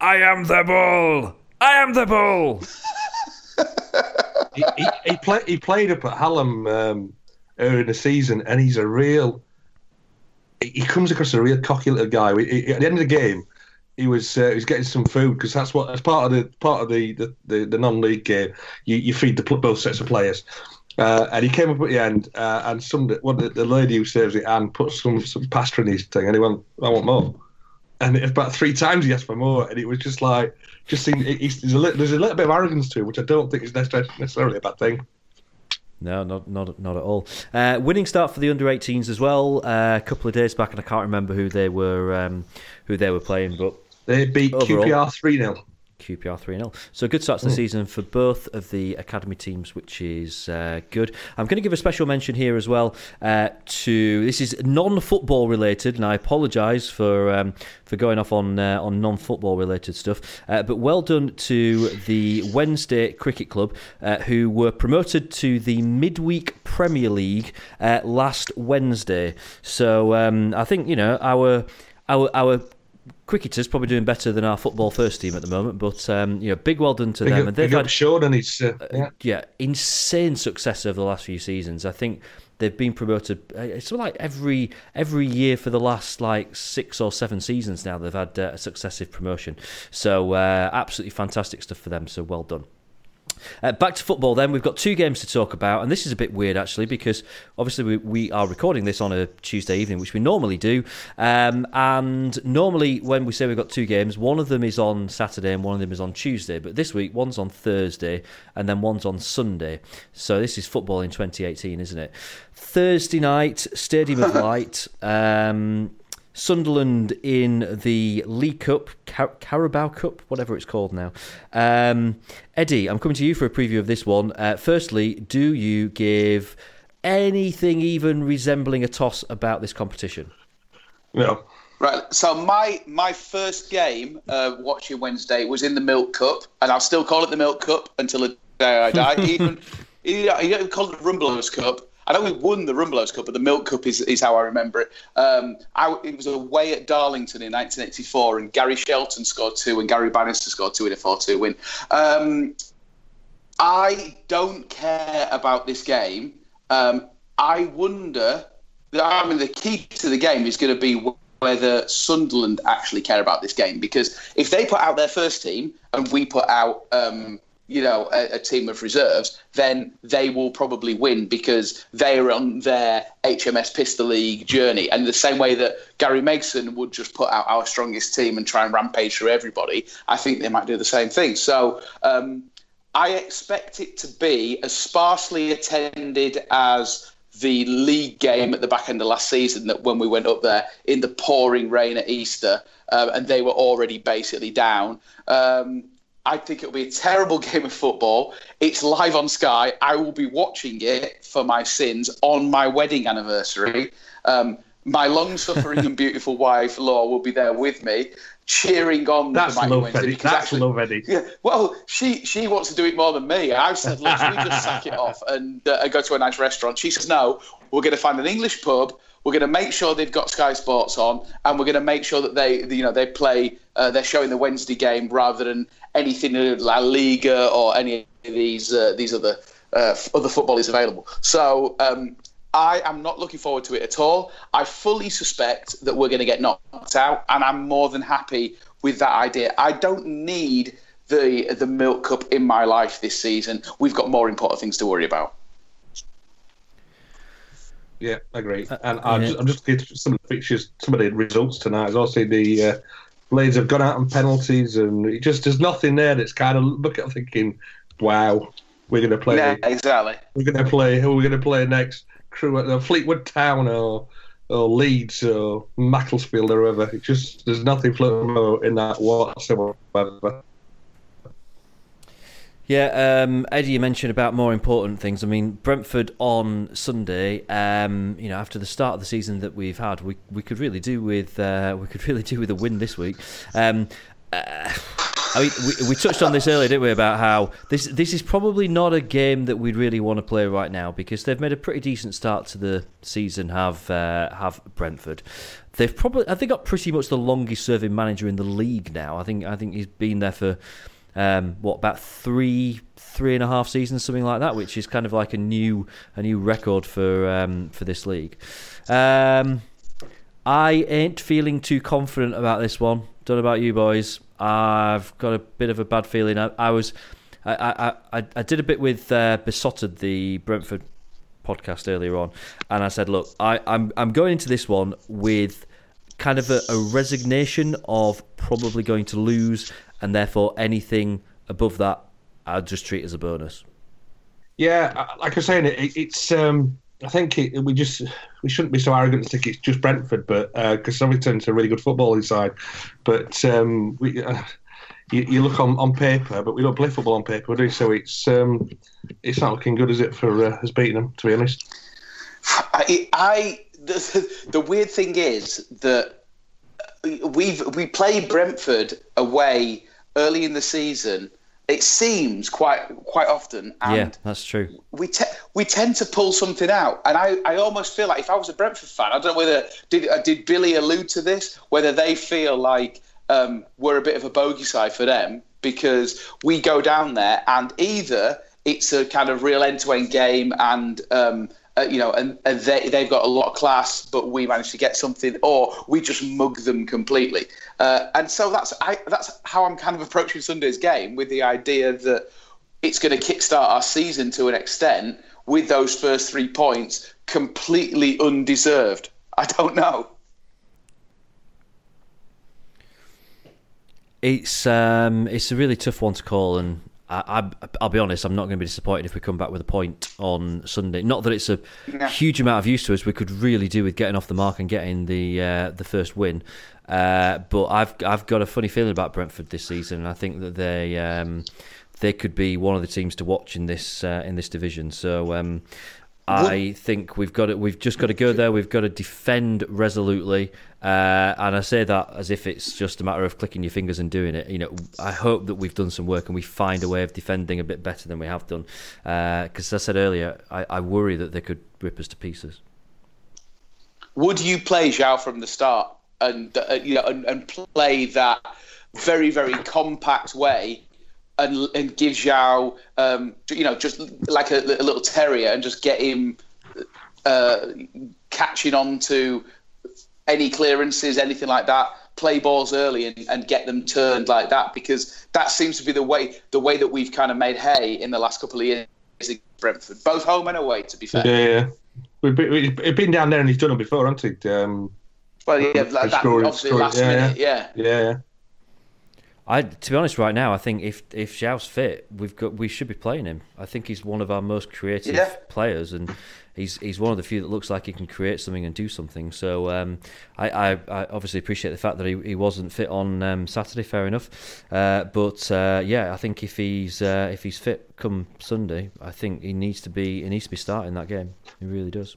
I am the ball. I am the ball." he, he, he, play, he played up at Hallam um, earlier in the season, and he's a real. He he comes across a real cocky little guy. He- at the end of the game, he was uh, he was getting some food because that's what as part of the part of the the, the, the non-league game, you, you feed the both sets of players. Uh, and he came up at the end, uh, and some one the, the lady who serves it and put some some pasta in his thing, went, "I want more." And about three times he asked for more, and it was just like, just seemed, he- he's, there's a little, there's a little bit of arrogance to him, which I don't think is necessarily necessarily a bad thing. No, not not not at all. Uh, winning start for the under 18s as well. Uh, a couple of days back, and I can't remember who they were um, who they were playing, but They beat Overall. QPR three 0 QPR 3 0. So, good start to the season for both of the academy teams, which is uh, good. I'm going to give a special mention here as well uh, to this is non football related, and I apologise for um, for going off on uh, on non football related stuff. Uh, but well done to the Wednesday Cricket Club, uh, who were promoted to the midweek Premier League uh, last Wednesday. So, um, I think, you know, our our our cricketers probably doing better than our football first team at the moment. But um, you know, big well done to Big them, up- and they've had Sean and his uh, yeah. yeah insane success over the last few seasons. I think they've been promoted. uh, It's like every every year for the last like six or seven seasons now. They've had uh, a successive promotion. So uh, absolutely fantastic stuff for them. So well done. Uh, back to football then. We've got two games to talk about, and this is a bit weird actually because obviously we, we are recording this on a Tuesday evening, which we normally do. Um, and normally, when we say we've got two games, one of them is on Saturday and one of them is on Tuesday. But this week, one's on Thursday and then one's on Sunday. So this is football in 2018, isn't it? Thursday night, Stadium of <laughs> Light. Um, Sunderland in the League Cup, Car- Carabao Cup, whatever it's called now. Um, Eddie, I'm coming to you for a preview of this one. Uh, firstly, do you give anything even resembling a toss about this competition? No. Right. So my my first game uh, watching Wednesday was in the Milk Cup, and I'll still call it the Milk Cup until the day I die. <laughs> even you don't even call it the Rumbelows Cup. I know we won the Rumbelows Cup, but the Milk Cup is, is how I remember it. Um, I, it was away at Darlington in 1984, and Gary Shelton scored two, and Gary Bannister scored two in a 4-2 win. Um, I don't care about this game. Um, I wonder. I mean, the key to the game is going to be whether Sunderland actually care about this game because if they put out their first team and we put out, um, you know, a, a team of reserves, then they will probably win because they are on their HMS Pistol League journey. And the same way that Gary Megson would just put out our strongest team and try and rampage through everybody, I think they might do the same thing. So. Um, I expect it to be as sparsely attended as the league game at the back end of last season that when we went up there in the pouring rain at Easter um, and they were already basically down. Um, I think it'll be a terrible <laughs> game of football. It's live on Sky. I will be watching it for my sins on my wedding anniversary. Um, my long suffering and <laughs> beautiful wife, Laura, will be there with me, cheering on That's love, Wednesday. That's actually- love, Eddie. yeah, well, she she wants to do it more than me. I've said, look, should we just sack it off and, uh, and go to a nice restaurant? She says, no, we're going to find an English pub. We're going to make sure they've got Sky Sports on, and we're going to make sure that they, you know, they play. Uh, they're showing the Wednesday game rather than anything in La Liga or any of these uh, these other uh, other football is available. So. Um, I am not looking forward to it at all. I fully suspect that we're going to get knocked out, and I'm more than happy with that idea. I don't need the the Milk Cup in my life this season. We've got more important things to worry about. Yeah, I agree. And I'm, yeah. just, I'm just looking at some of the fixtures, some of the results tonight. As also the uh, Blades have gone out on penalties, and it just there's nothing there that's kind of look at thinking, wow, we're going to play. Yeah, exactly. We're going to play. Who are we going to play next? Crewe at uh, Fleetwood Town or or Leeds or Macclesfield or whoever. It just there's nothing floating in that whatsoever. Yeah, um, Eddie, you mentioned about more important things. I mean, Brentford on Sunday. Um, you know, after the start of the season that we've had, we we could really do with uh, <laughs> we could really do with a win this week. Um, uh, I mean, we, we touched on this earlier, didn't we? About how this this is probably not a game that we'd really want to play right now because they've made a pretty decent start to the season. Have uh, have Brentford? They've probably I think got pretty much the longest serving manager in the league now. I think I think he's been there for um, what about three three and a half seasons, something like that, which is kind of like a new a new record for um, for this league. Um, I ain't feeling too confident about this one. Don't know about you boys. I've got a bit of a bad feeling. I, I was, I, I, I, I did a bit with uh, Beesotted, the Brentford podcast earlier on, and I said, look, I, I'm I'm going into this one with kind of a, a resignation of probably going to lose, and therefore anything above that, I'd just treat as a bonus. Yeah, like I was saying, it, it's. Um, I think it, we just we shouldn't be so arrogant to think it's just Brentford, but because uh, Southampton's a really good footballing side, but um, we. Uh, you, you look on, on paper, but we don't play football on paper, do we? So it's um, it's not looking good, is it, for uh, us beating them? To be honest, I, I the, <laughs> the weird thing is that we've we played Brentford away early in the season. It seems quite quite often, and yeah, that's true. we te- we tend to pull something out, and I, I almost feel like if I was a Brentford fan, I don't know whether did uh, did Billy allude to this, whether they feel like um, we're a bit of a bogey side for them because we go down there and either it's a kind of real end to end game and um, uh, you know, and, and they, they've got a lot of class, but we managed to get something, or we just mug them completely. Uh, and so that's I, that's how I'm kind of approaching Sunday's game with the idea that it's going to kickstart our season to an extent with those first three points completely undeserved. I don't know. It's um, it's a really tough one to call, and I, I, will be honest, I'm not going to be disappointed if we come back with a point on Sunday. Not that it's a no. huge amount of use to us. We could really do with getting off the mark and getting the uh, the first win. Uh, but I've I've got a funny feeling about Brentford this season. I think that they um, they could be one of the teams to watch in this uh, in this division. So um, I think we've got to, we've just got to go there. We've got to defend resolutely, uh, and I say that as if it's just a matter of clicking your fingers and doing it. You know, I hope that we've done some work and we find a way of defending a bit better than we have done. Because uh, as I said earlier, I, I, worry that they could rip us to pieces. Would you play João from the start and uh, you know and, and play that very very compact way and and give João, um, you know, just like a, a, little terrier, and just get him uh, catching on to any clearances, anything like that. Play balls early and, and get them turned like that because that seems to be the way the way that we've kind of made hay in the last couple of years in Brentford, both home and away. To be fair, yeah, yeah. We've been, we've been down there and he's done it before, hasn't he? Um, well, yeah, like that, scoring, obviously scoring, last yeah, minute, yeah. yeah. yeah. I, to be honest, right now, I think if if João's fit, we've got we should be playing him. I think he's one of our most creative yeah. players, and he's he's one of the few that looks like he can create something and do something. So um, I, I, I, obviously appreciate the fact that he, he wasn't fit on um, Saturday. Fair enough, uh, but uh, yeah, I think if he's uh, if he's fit come Sunday, I think he needs to be he needs to be starting that game. He really does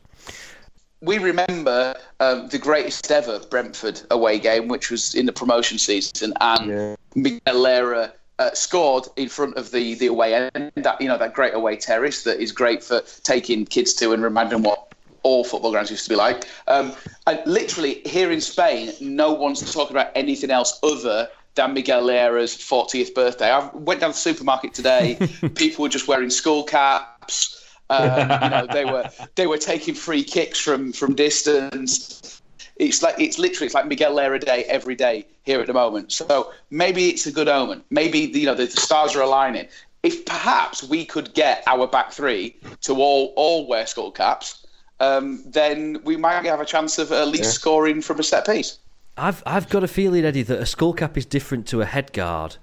we remember um, the greatest ever Brentford away game, which was in the promotion season, and yeah. Miguel Llera uh, scored in front of the the away end. That you know that great away terrace that is great for taking kids to and reminding them what all football grounds used to be like. Um, and literally here in Spain, no one's talking about anything else other than Miguel Llera's 40th birthday. I went down to the supermarket today. <laughs> people were just wearing school caps. Um, you know, they were they were taking free kicks from from distance. It's like it's literally it's like Miguel Llera day every day here at the moment. So maybe it's a good omen. Maybe you know the, the stars are aligning. If perhaps we could get our back three to all all wear skull caps, um, then we might have a chance of at least yeah. scoring from a set piece. I've I've got a feeling, Eddie, that a skull cap is different to a head guard.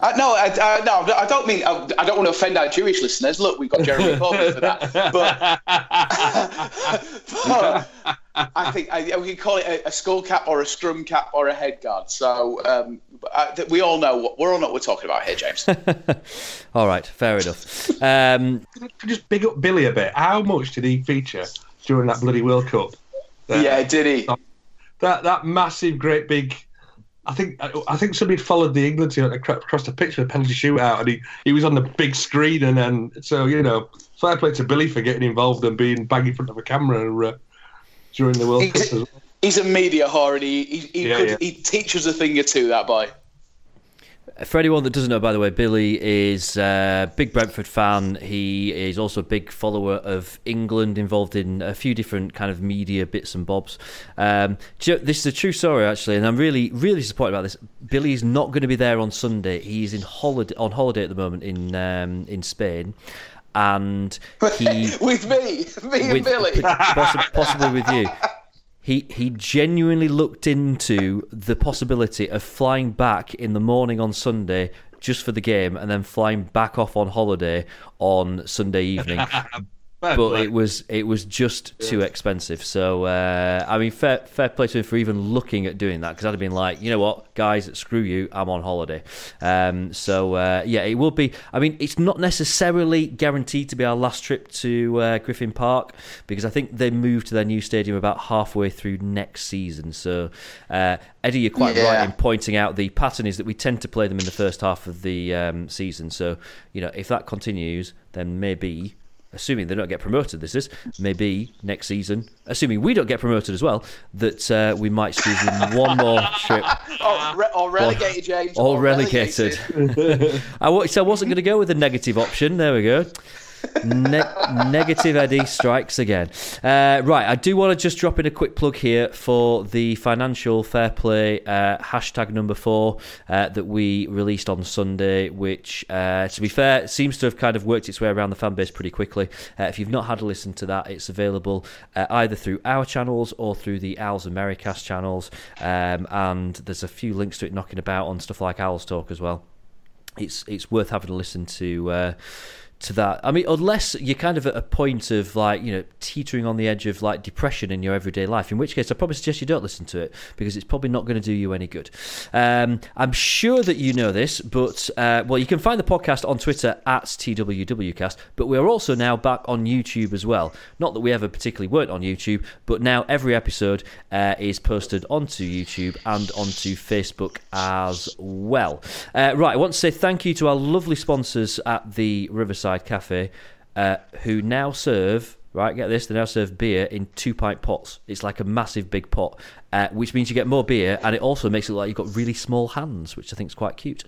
Uh, no, I, uh, no, I don't mean. Uh, I don't want to offend our Jewish listeners. Look, we've got Jeremy <laughs> Corbyn for that. But, <laughs> but I think I, we can call it a, a, skull cap or a scrum cap or a head guard. So um, I, we all know what we're all know what we're talking about here, James. <laughs> all right, fair enough. Um, just big up Billy a bit. How much did he feature during that bloody World Cup? yeah, did he? That that massive, great big I think I think somebody followed the England team across the pitch for a penalty shootout, and he, he was on the big screen, and then so you know, fair play to Billy for getting involved and being bang in front of a camera uh, during the World he's, Cup. Well. He's a media whore, and he he, he, yeah, could, yeah. he teaches a thing or two. That boy. For anyone that doesn't know, by the way, Billy is a big Brentford fan. He is also a big follower of England, involved in a few different kind of media bits and bobs. Um, this is a true story, actually, and I'm really, really disappointed about this. Billy is not going to be there on Sunday. He's in holiday on holiday at the moment in um, in Spain and <laughs> he with me, <laughs> me and Billy, possibly, possibly with you <laughs> he he genuinely looked into the possibility of flying back in the morning on Sunday just for the game and then flying back off on holiday on Sunday evening. <laughs> Fair but play. it was it was just too expensive. So uh, I mean, fair fair play to him for even looking at doing that because I'd have been like, you know what, guys, screw you, I'm on holiday. Um, so uh, yeah, it will be. I mean, it's not necessarily guaranteed to be our last trip to uh, Griffin Park because I think they moved to their new stadium about halfway through next season. So uh, Eddie, you're quite Yeah. right in pointing out the pattern is that we tend to play them in the first half of the um, season. So you know, if that continues, then maybe assuming they don't get promoted, this is maybe next season, assuming we don't get promoted as well, that uh, we might squeeze in one more trip. <laughs> Oh, re- or relegated, James. Or relegated. <laughs> I, wa- so I wasn't going to go with the negative option. There we go. Ne- negative Eddie strikes again. Uh, right, I do want to just drop in a quick plug here for the financial fair play uh, hashtag number four uh, that we released on Sunday, which, uh, to be fair, seems to have kind of worked its way around the fan base pretty quickly. Uh, if you've not had a listen to that, it's available uh, either through our channels or through the Owls Americast channels, um, and there's a few links to it knocking about on stuff like Owls Talk as well it's it's worth having a listen to to that. I mean, unless you're kind of at a point of like you know teetering on the edge of like depression in your everyday life, in which case I probably suggest you don't listen to it because it's probably not going to do you any good. Um, I'm sure that you know this, but uh, well, you can find the podcast on Twitter at TWWcast, but we're also now back on YouTube as well. Not that we ever particularly weren't on YouTube, but now every episode uh, is posted onto YouTube and onto Facebook as well. Uh, right, I want to say thank you to our lovely sponsors at the Riverside Cafe, uh, who now serve. Right, get this. They now serve beer in two pint pots. It's like a massive big pot, uh, which means you get more beer, and it also makes it look like you've got really small hands, which I think is quite cute.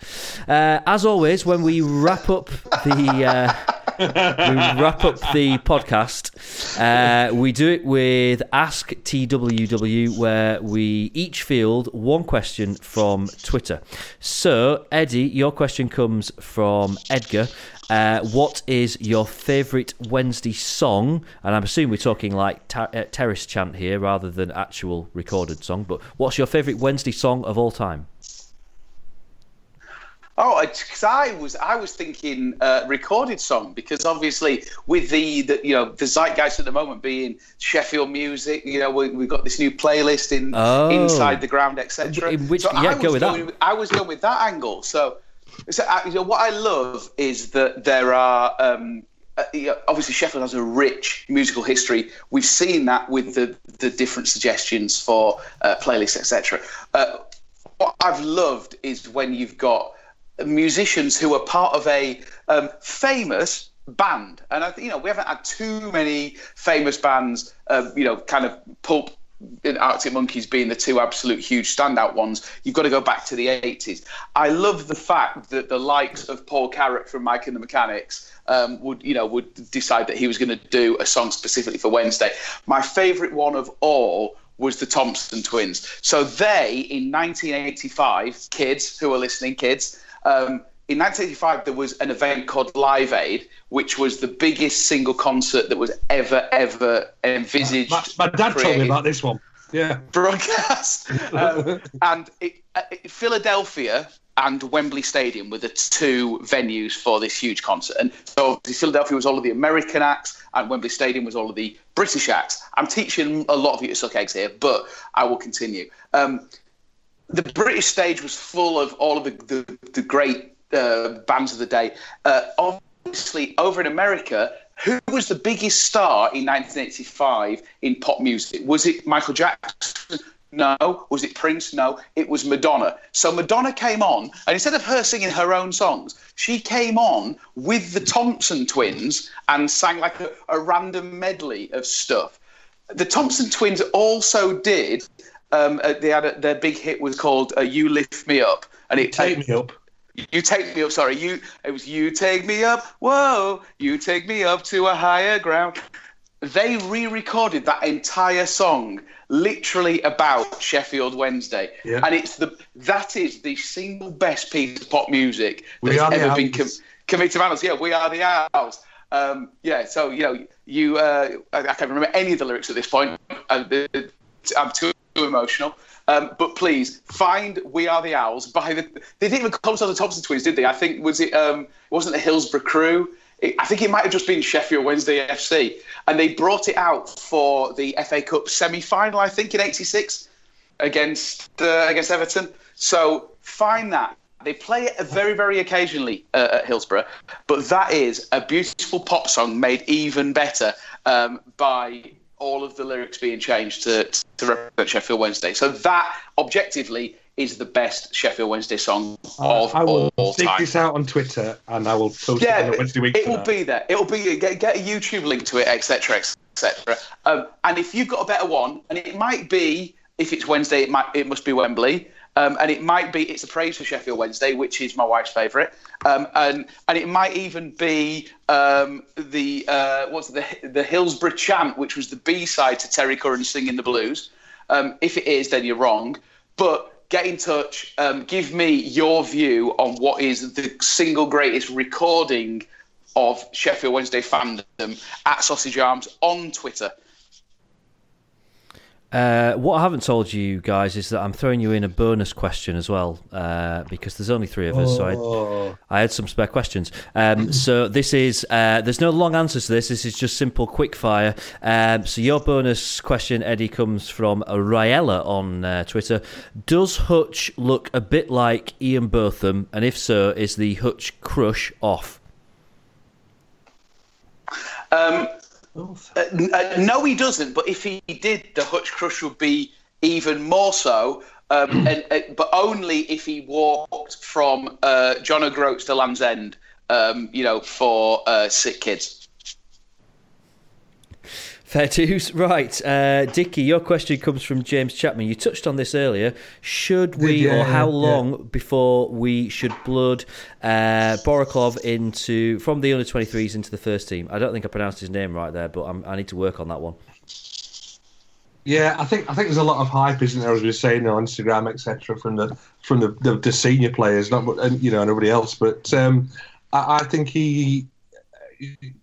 Uh, as always, when we wrap up the uh, we wrap up the podcast, uh, we do it with Ask TWW, where we each field one question from Twitter. So, Eddie, your question comes from Edgar. Uh, what is your favourite Wednesday song? And I'm assuming we're talking like ter- uh, terrace chant here rather than actual recorded song. But what's your favourite Wednesday song of all time? Oh, because I was I was thinking uh, recorded song because obviously with the, the you know the zeitgeist at the moment being Sheffield music, you know we, we've got this new playlist in Oh. inside the ground, etc. Which- so yeah, I go was with that. I was going with that angle. So, so uh, you know, what I love is that there are. Um, uh, you know, obviously, Sheffield has a rich musical history. We've seen that with the the different suggestions for uh, playlists, etc. Uh, what I've loved is when you've got musicians who are part of a um, famous band, and I, think you know we haven't had too many famous bands. Uh, you know, kind of pulp. Arctic Monkeys being the two absolute huge standout ones, you've got to go back to the 80s. I love the fact that the likes of Paul Carrack from Mike and the Mechanics um, would, you know, would decide that he was going to do a song specifically for Wednesday. My favourite one of all was the Thompson twins. So they, in 1985, kids who are listening, kids, um, in 1985 there was an event called Live Aid, which was the biggest single concert that was ever, ever envisaged. My, my dad told me about this one. Yeah. broadcast. <laughs> Um, and it, uh, it- Philadelphia and Wembley Stadium were the two venues for this huge concert. And so Philadelphia was all of the American acts, and Wembley Stadium was all of the British acts. I'm teaching a lot of you to suck eggs here, but I will continue. Um, the British stage was full of all of the, the, the great uh, bands of the day. Uh, obviously, over in America, who was the biggest star in 1985 in pop music? Was it Michael Jackson? No. Was it Prince? No. It was Madonna. So Madonna came on, and instead of her singing her own songs, she came on with the Thompson twins and sang like a, a random medley of stuff. The Thompson twins also did. Um, uh, they had a, their big hit was called uh, "You Lift Me Up," and it Take me up. you take me up. Sorry, you. It was you take me up. Whoa, you take me up to a higher ground. They re-recorded that entire song, literally about Sheffield Wednesday, Yeah. and it's the that is the single best piece of pop music that's ever been com- committed to Owls. Yeah, we are the owls. Um, yeah, so you know, you. Uh, I, I can't remember any of the lyrics at this point. Uh, the- I'm too emotional. Um, but please find "We Are the Owls" by the. They didn't even call themselves the Thompson Twins, did they? I think was it. Um, wasn't the Hillsborough Crew? I think it might have just been Sheffield Wednesday FC, and they brought it out for the FA Cup semi-final, I think, in '86 against uh, against Everton. So find that. They play it very, very occasionally uh, at Hillsborough, but that is a beautiful pop song made even better um, by all of the lyrics being changed to, to represent Sheffield Wednesday. So that, objectively, is the best Sheffield Wednesday song of I will all dig time. this out on Twitter and I will post Yeah, it on the Wednesday week. it will that. be there. It will be get, get a YouTube link to it, etc., etc. Um, and if you've got a better one, and it might be if it's Wednesday, it might it must be Wembley, um, and it might be it's a praise for Sheffield Wednesday, which is my wife's favourite, um, and and it might even be um, the uh, what's the the Hillsborough chant, which was the B side to Terry Curran singing the blues. Um, if it is, then you're wrong, but. Get in touch. Um, give me your view on what is the single greatest recording of Sheffield Wednesday fandom at Sausage Arms on Twitter. Uh, what I haven't told you guys is that I'm throwing you in a bonus question as well, uh, because there's only three of us, so Oh. I, I had some spare questions. Um, <clears throat> so this is uh, there's no long answers to this. This is just simple quick fire. Um, so your bonus question, Eddie, comes from Raella on uh, Twitter. Does Hutch look a bit like Ian Botham, and if so, is the Hutch crush off? Um, uh, uh, no, he doesn't. But if he did, the Hutch Crush would be even more so. Um, and, uh, but only if he walked from uh, John O'Groats to Land's End, um, you know, for uh, sick kids. Fair dues. <laughs> Right. Uh, Dickie, your question comes from James Chapman. You touched on this earlier. Should we, Yeah, or how yeah. long before we should blood uh, Boroklov into from the under 23s into the first team? I don't think I pronounced his name right there, but I'm, I need to work on that one. Yeah, I think I think there's a lot of hype, isn't there, as we are saying on Instagram, etc., from the from the, the, the senior players, not but- and you know everybody else. But um, I, I think he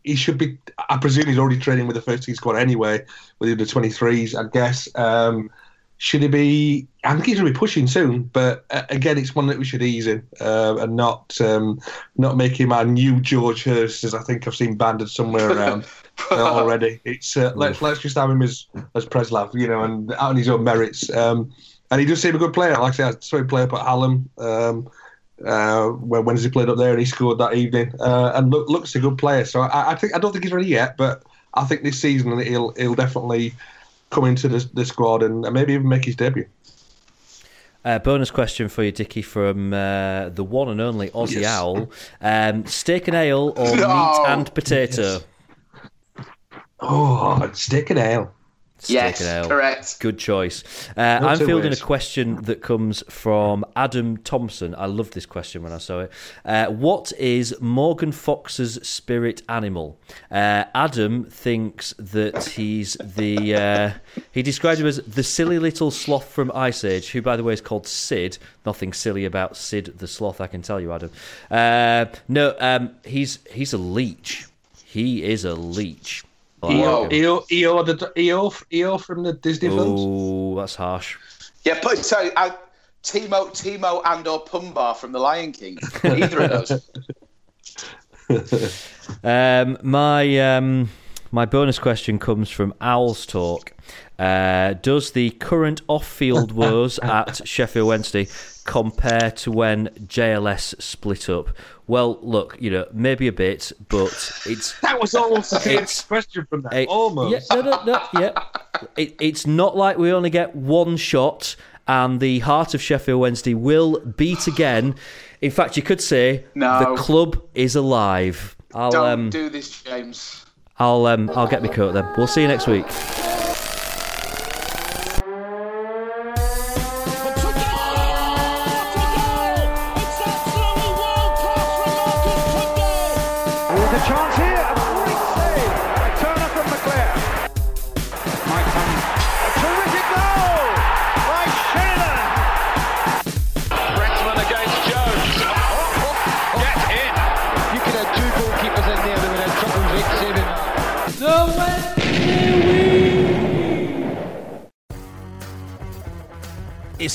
he should be. I presume he's already training with the first team squad anyway, with the 23s. I guess. Um, should he be? I think he's going to be pushing soon, but uh, again, it's one that we should ease in uh, and not um, not make him our new George Hirst, as I think I've seen banded somewhere around uh, <laughs> already. It's uh, let's let's just have him as as Preslav, you know, and out on his own merits. Um, and he does seem a good player. Like I said, I saw him play up at Hallam. Um, uh, when Wednesday played up there and he scored that evening, uh, and look, looks a good player. So I, I think I don't think he's ready yet, but I think this season he'll he'll definitely come into the, the squad and maybe even make his debut. Uh, bonus question for you, Dicky, from uh, the one and only Aussie Yes. Owl. Um, steak and ale or <laughs> No. meat and potato? Oh, steak and ale. Steak yes, and ale. correct. Good choice. Uh, I'm fielding ways. a question that comes from Adam Thompson. I love this question when I saw it. Uh, what is Morgan Fox's spirit animal? Uh, Adam thinks that he's the. Uh, he described him as the silly little sloth from Ice Age, who, by the way, is called Sid. Nothing silly about Sid the sloth, I can tell you, Adam. Uh, no, um, he's he's a leech. He is a leech. I Eeyore. Eeyore, Eeyore, the, Eeyore, Eeyore from the Disney films. Oh, that's harsh. Yeah, but so uh, Timon, Timon, and or Pumbaa from The Lion King. Either of those. <laughs> Um, my um, my bonus question comes from Owls Talk. Uh, does the current off-field woes at Sheffield Wednesday compare to when JLS split up? Well, look, you know, maybe a bit, but it's <laughs> That was almost a It's- question from that. Eh, almost. Yeah, no, no, no, yeah. It, it's not like we only get one shot, and the heart of Sheffield Wednesday will beat again. In fact, you could say No. the club is alive. I'll Don't um, do this, James. I'll um, I'll get my coat then. We'll see you next week.